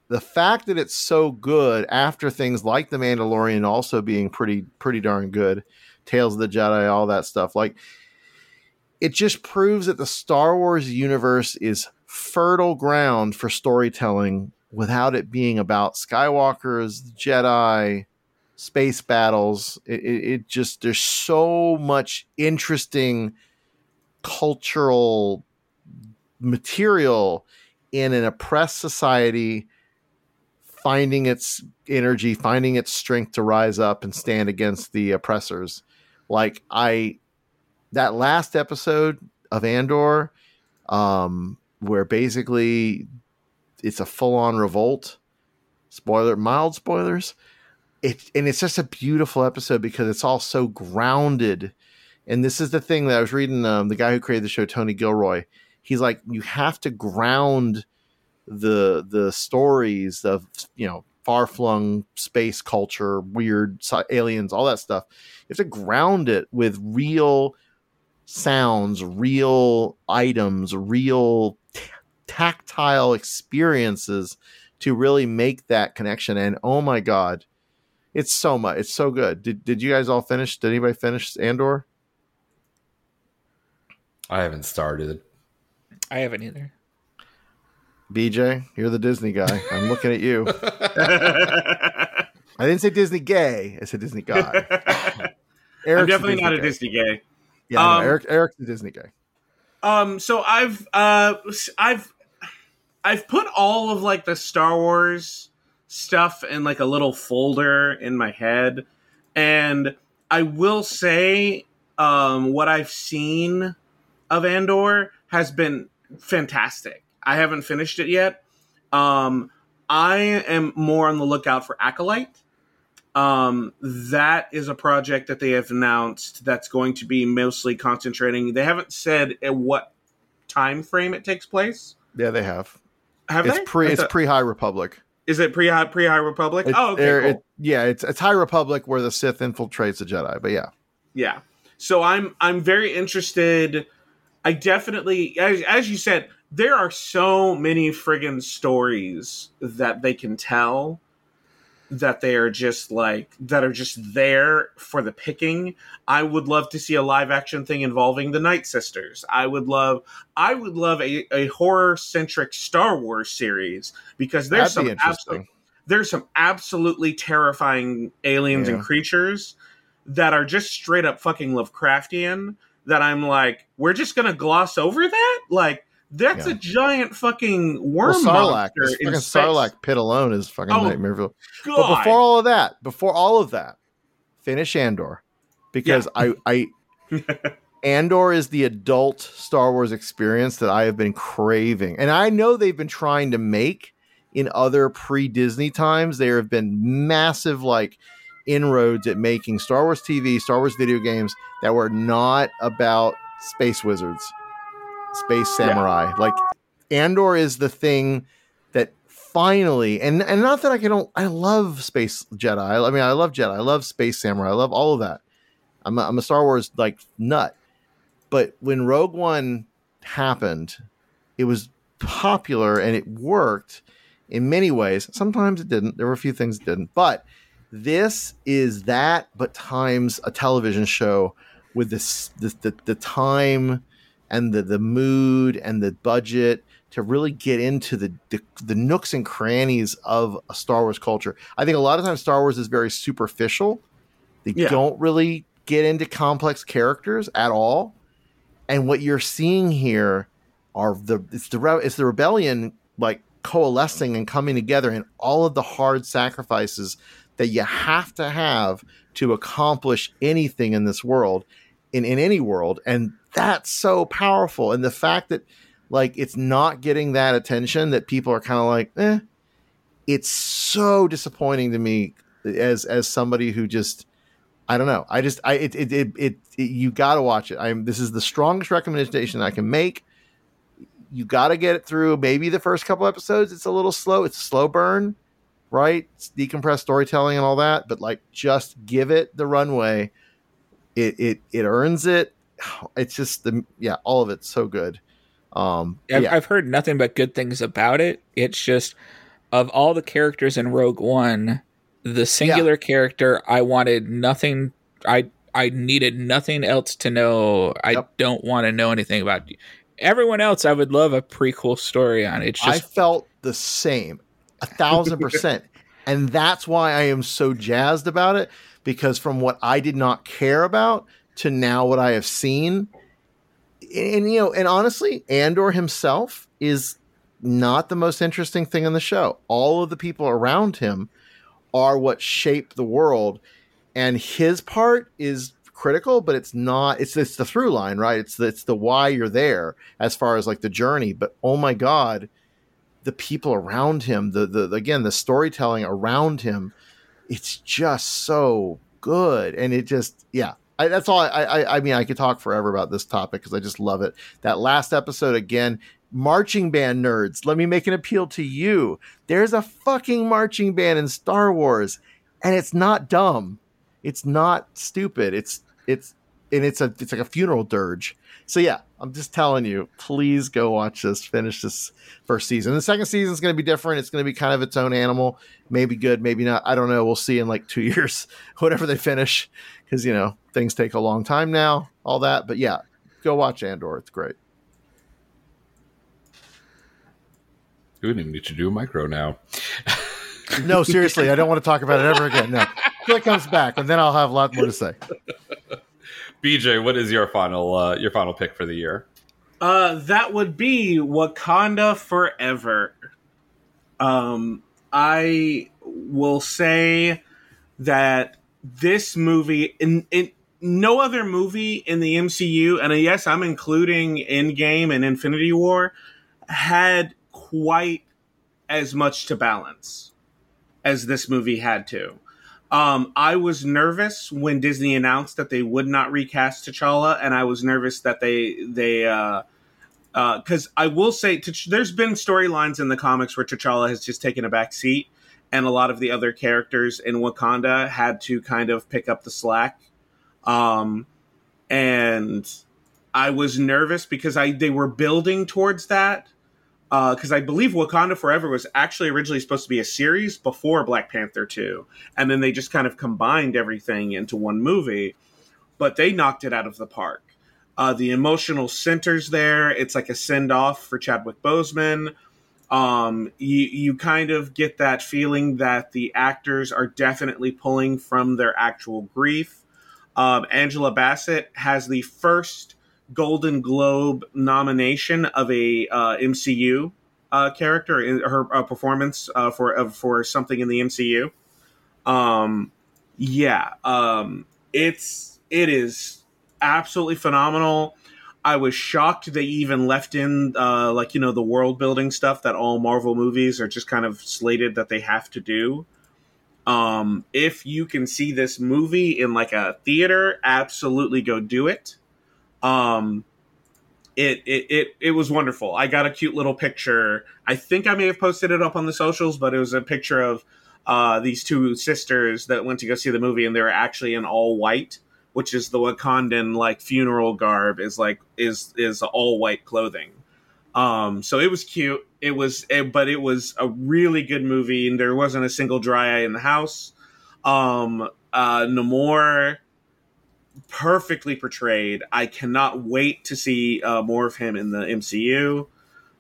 the fact that it's so good after things like The Mandalorian also being pretty pretty darn good, Tales of the Jedi, all that stuff, like it just proves that the Star Wars universe is fertile ground for storytelling without it being about Skywalkers, Jedi, space battles. It, it, it just there's so much interesting cultural material in an oppressed society finding its energy finding its strength to rise up and stand against the oppressors like i that last episode of andor um where basically it's a full-on revolt spoiler mild spoilers it and it's just a beautiful episode because it's all so grounded and this is the thing that I was reading. Um, the guy who created the show, Tony Gilroy, he's like, you have to ground the the stories of you know far flung space culture, weird aliens, all that stuff. You have to ground it with real sounds, real items, real t- tactile experiences to really make that connection. And oh my god, it's so much. It's so good. Did did you guys all finish? Did anybody finish Andor? I haven't started. I haven't either. BJ, you're the Disney guy. I'm looking at you. I didn't say Disney gay. I said Disney guy. I'm definitely not a Disney gay. Yeah, um, no, Eric. Eric's the Disney guy. Um. So I've uh I've I've put all of like the Star Wars stuff in like a little folder in my head, and I will say um what I've seen of Andor has been fantastic. I haven't finished it yet. Um, I am more on the lookout for Acolyte. Um, that is a project that they have announced that's going to be mostly concentrating. They haven't said at what time frame it takes place. Yeah, they have. Have it's they? pre. It's pre High Republic. Is it pre pre High Republic? It- oh, okay, cool. it- yeah, it's it's High Republic where the Sith infiltrates the Jedi. But yeah, yeah so i'm i'm very interested i definitely as, as you said there are so many friggin stories that they can tell that they are just like that are just there for the picking. I would love to see a live action thing involving the night sisters. I would love i would love a, a horror centric star wars series because there's that'd some absolute there's some absolutely terrifying aliens and creatures that are just straight up fucking Lovecraftian that I'm like, we're just gonna gloss over that? Like, that's Yeah. a giant fucking well, worm Sarlacc, monster this fucking space. Sarlacc pit alone is fucking Oh, nightmareville. God. But before all of that, before all of that, finish Andor because I I Andor is the adult Star Wars experience that I have been craving. And I know they've been trying to make in other pre-Disney times. There have been massive like inroads at making Star Wars TV, Star Wars video games that were not about space wizards, space samurai. Like Andor is the thing that finally and and not that I can't. I love space Jedi. I mean I love Jedi. I love space samurai. I love all of that. I'm a, I'm a Star Wars like nut. But when Rogue One happened, it was popular and it worked in many ways. Sometimes it didn't. There were a few things that didn't. But this is that, but times a television show with this, this the, the time and the, the mood and the budget to really get into the, the the nooks and crannies of a Star Wars culture. I think a lot of times Star Wars is very superficial. They Yeah. don't really get into complex characters at all. And what you're seeing here are the it's the it's the rebellion like coalescing and coming together and all of the hard sacrifices that you have to have to accomplish anything in this world in, in any world and that's so powerful and the fact that like it's not getting that attention that people are kind of like eh it's so disappointing to me as as somebody who just I don't know. I just I it it it, it, it you got to watch it. I'm this is the strongest recommendation I can make. You got to get it through. Maybe the first couple episodes it's a little slow. It's a slow burn, right? It's decompressed storytelling and all that, but like just give it the runway. It it it earns it. It's just the yeah, all of it's so good. Um I've, yeah. I've heard nothing but good things about it. It's just of all the characters in Rogue One, the singular character I wanted nothing. I I needed nothing else to know. I Yep. don't want to know anything about everyone else. I would love a prequel story on. It's I felt the same, a thousand percent. and that's why I am so jazzed about it because from what I did not care about to now what I have seen, and you know, and honestly, Andor himself is not the most interesting thing in the show. All of the people around him are what shape the world, and his part is critical, but it's not. It's it's the through line, right? It's the, it's the why you're there as far as like the journey. But oh my god, the people around him, the the again the storytelling around him, it's just so good, and it just yeah. I, that's all. I, I I mean, I could talk forever about this topic because I just love it. That last episode again, marching band nerds. Let me make an appeal to you. There's a fucking marching band in Star Wars, and it's not dumb. It's not stupid. It's it's and it's a it's like a funeral dirge. So yeah, I'm just telling you, please go watch this. Finish this first season. The second season is going to be different. It's going to be kind of its own animal. Maybe good, maybe not. I don't know. We'll see in like two years, whatever they finish, because you know things take a long time now. All that, but yeah, go watch Andor. It's great. We wouldn't even need to do a micro now. No, seriously, I don't want to talk about it ever again. No, it comes back, and then I'll have a lot more to say. BJ, what is your final uh, your final pick for the year? Uh, that would be Wakanda Forever. Um, I will say that this movie, in, in no other movie in the MCU, and uh, yes, I'm including Endgame and Infinity War, had quite as much to balance as this movie had to. Um, I was nervous when Disney announced that they would not recast T'Challa, and I was nervous that they they uh, because I will say there's been storylines in the comics where T'Challa has just taken a back seat, and a lot of the other characters in Wakanda had to kind of pick up the slack. Um, and I was nervous because I they were building towards that. Because I believe Wakanda Forever was actually originally supposed to be a series before Black Panther 2. And then they just kind of combined everything into one movie. But they knocked it out of the park. Uh, the emotional centers there. It's like a send off for Chadwick Boseman. Um, you you kind of get that feeling that the actors are definitely pulling from their actual grief. Um, Angela Bassett has the first Golden Globe nomination of a uh, MCU uh, character in her uh, performance uh, for for something in the MCU. Um, yeah, um, it's it is absolutely phenomenal. I was shocked they even left in uh, like you know the world building stuff that all Marvel movies are just kind of slated that they have to do. Um, if you can see this movie in like a theater, absolutely go do it. Um, it, it it it was wonderful. I got a cute little picture. I think I may have posted it up on the socials, but it was a picture of uh, these two sisters that went to go see the movie, and they were actually in all white, which is the Wakandan like funeral garb is like is is all white clothing. Um, so it was cute. It was, it, but it was a really good movie, and there wasn't a single dry eye in the house. Um, uh, Namor perfectly portrayed. I cannot wait to see uh, more of him in the MCU.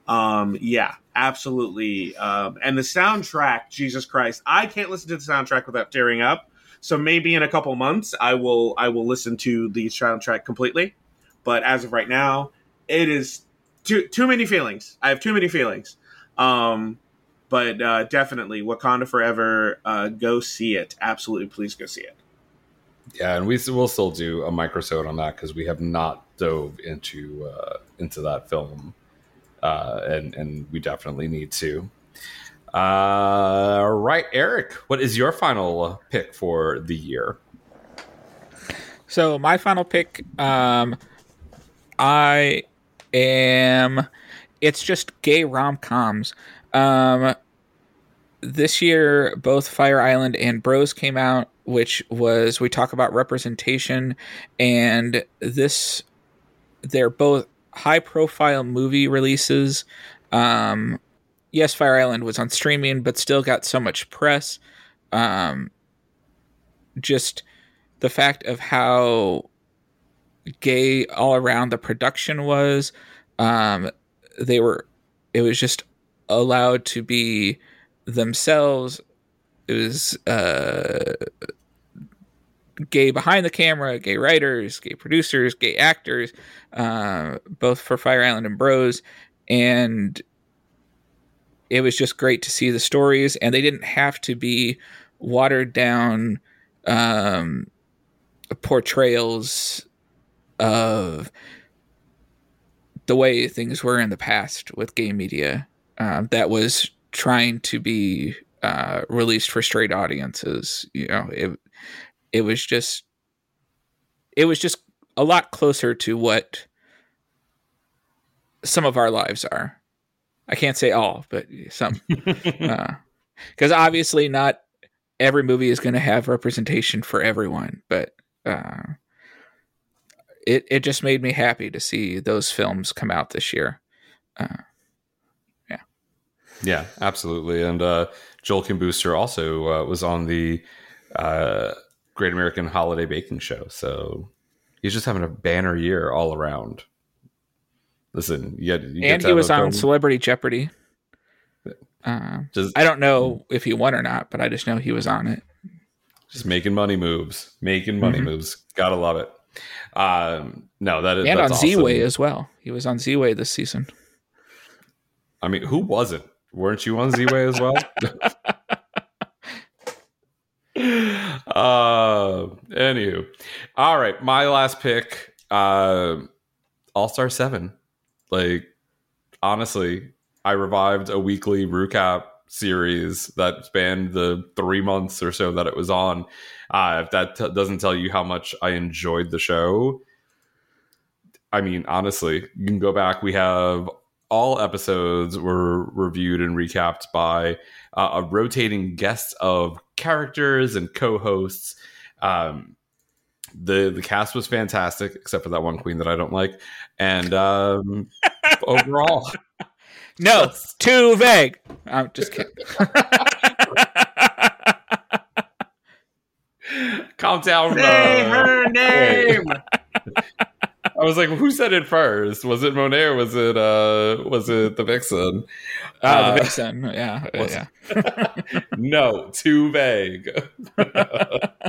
Um, yeah, absolutely. Um, and the soundtrack, Jesus Christ, I can't listen to the soundtrack without tearing up. So maybe in a couple months, I will I will listen to the soundtrack completely. But as of right now, it is too too many feelings. I have too many feelings. Um, but uh, definitely, Wakanda Forever. Uh, go see it. Absolutely, please go see it. Yeah, and we will still do a microsode on that because we have not dove into uh, into that film, uh, and and we definitely need to. Uh, right, Eric, what is your final pick for the year? So my final pick, um, I am. It's just gay rom coms. Um, this year, both Fire Island and Bros came out, which was we talk about representation, and this they're both high profile movie releases. Um, yes, Fire Island was on streaming, but still got so much press. Um, just the fact of how gay all around the production was um they were it was just allowed to be themselves it was uh gay behind the camera gay writers gay producers gay actors uh both for fire island and bros. And it was just great to see the stories and they didn't have to be watered down um portrayals of the way things were in the past with gay media. Um, that was trying to be uh, released for straight audiences. You know, it it was just it was just a lot closer to what some of our lives are. I can't say all, but some, because obviously not every movie is going to have representation for everyone, but uh, it it just made me happy to see those films come out this year. Uh, yeah. Yeah, absolutely. And uh, Joel Kim Booster also uh, was on the uh, Great American Holiday Baking Show. So he's just having a banner year all around. Listen, you get, you and he was on film- Celebrity Jeopardy. Uh, Just- I don't know if he won or not, but I just know he was on it. just making money moves, making money Mhm. moves. Gotta love it. Um, no, that is and on that's Ziwe as well. He was on Ziwe this season. I mean, who wasn't? Weren't you on Ziwe as well? uh, anywho, all right. My last pick, uh, All Star Seven. Like, honestly, I revived a weekly recap series that spanned the three months or so that it was on. Uh, if that t- doesn't tell you how much I enjoyed the show, I mean, honestly, you can go back. We have all episodes were reviewed and recapped by uh, a rotating guest of characters and co-hosts. Um, the the cast was fantastic, except for that one queen that I don't like. And um, overall, No, too vague. I'm just kidding. calm down. Say uh, her name. I was like, who said it first? Was it Monet or was it uh was it the Vixen? Uh, Uh, the Vixen. Yeah. yeah. no, too vague. uh,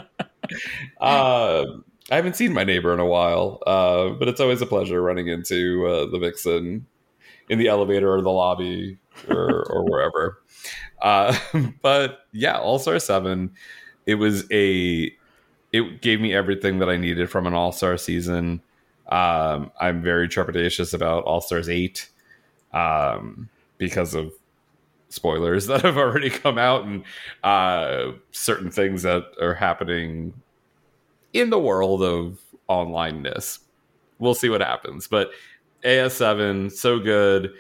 I haven't seen my neighbor in a while, uh, but it's always a pleasure running into uh, the Vixen in the elevator or the lobby or, or wherever. Uh, but yeah, All Star Seven. It was a. It gave me everything that I needed from an All Star season. Um, I'm very trepidatious about All Stars Eight um, because of spoilers that have already come out and uh, certain things that are happening in the world of onlineness. We'll see what happens. But AS7, so good.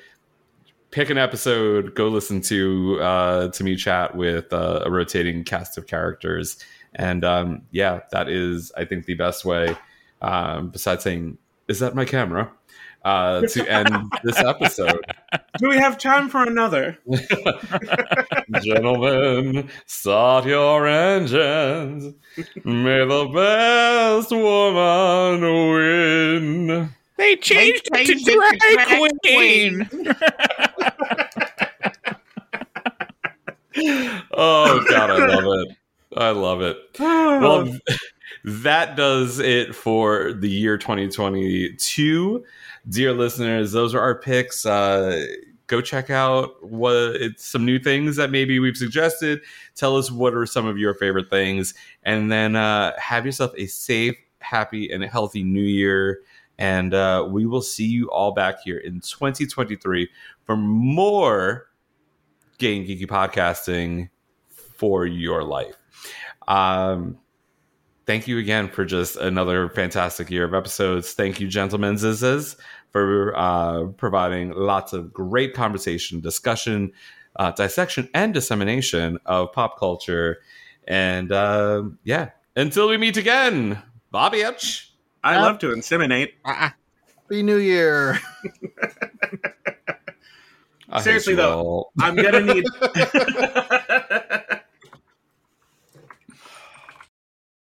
Pick an episode, go listen to uh, to me chat with uh, a rotating cast of characters, and um, yeah, that is I think the best way. Um, besides saying, "Is that my camera?" Uh, to end this episode. Do we have time for another? Gentlemen, start your engines. May the best woman win. They changed it changed to it to drag drag queen. Oh God, I love it. I love it. Well, th- that does it for the year 2022. Dear listeners, those are our picks. Uh, go check out what it's some new things that maybe we've suggested. Tell us what are some of your favorite things, and then uh, have yourself a safe, happy, and healthy new year. And uh, we will see you all back here in 2023 for more gay and geeky podcasting for your life. Um, thank you again for just another fantastic year of episodes. Thank you, gentlemen, Zizes, for uh, providing lots of great conversation, discussion, uh, dissection, and dissemination of pop culture. And uh, yeah, until we meet again, Bobby Etch. I love to inseminate. Happy New Year. Seriously, though, all. I'm gonna need.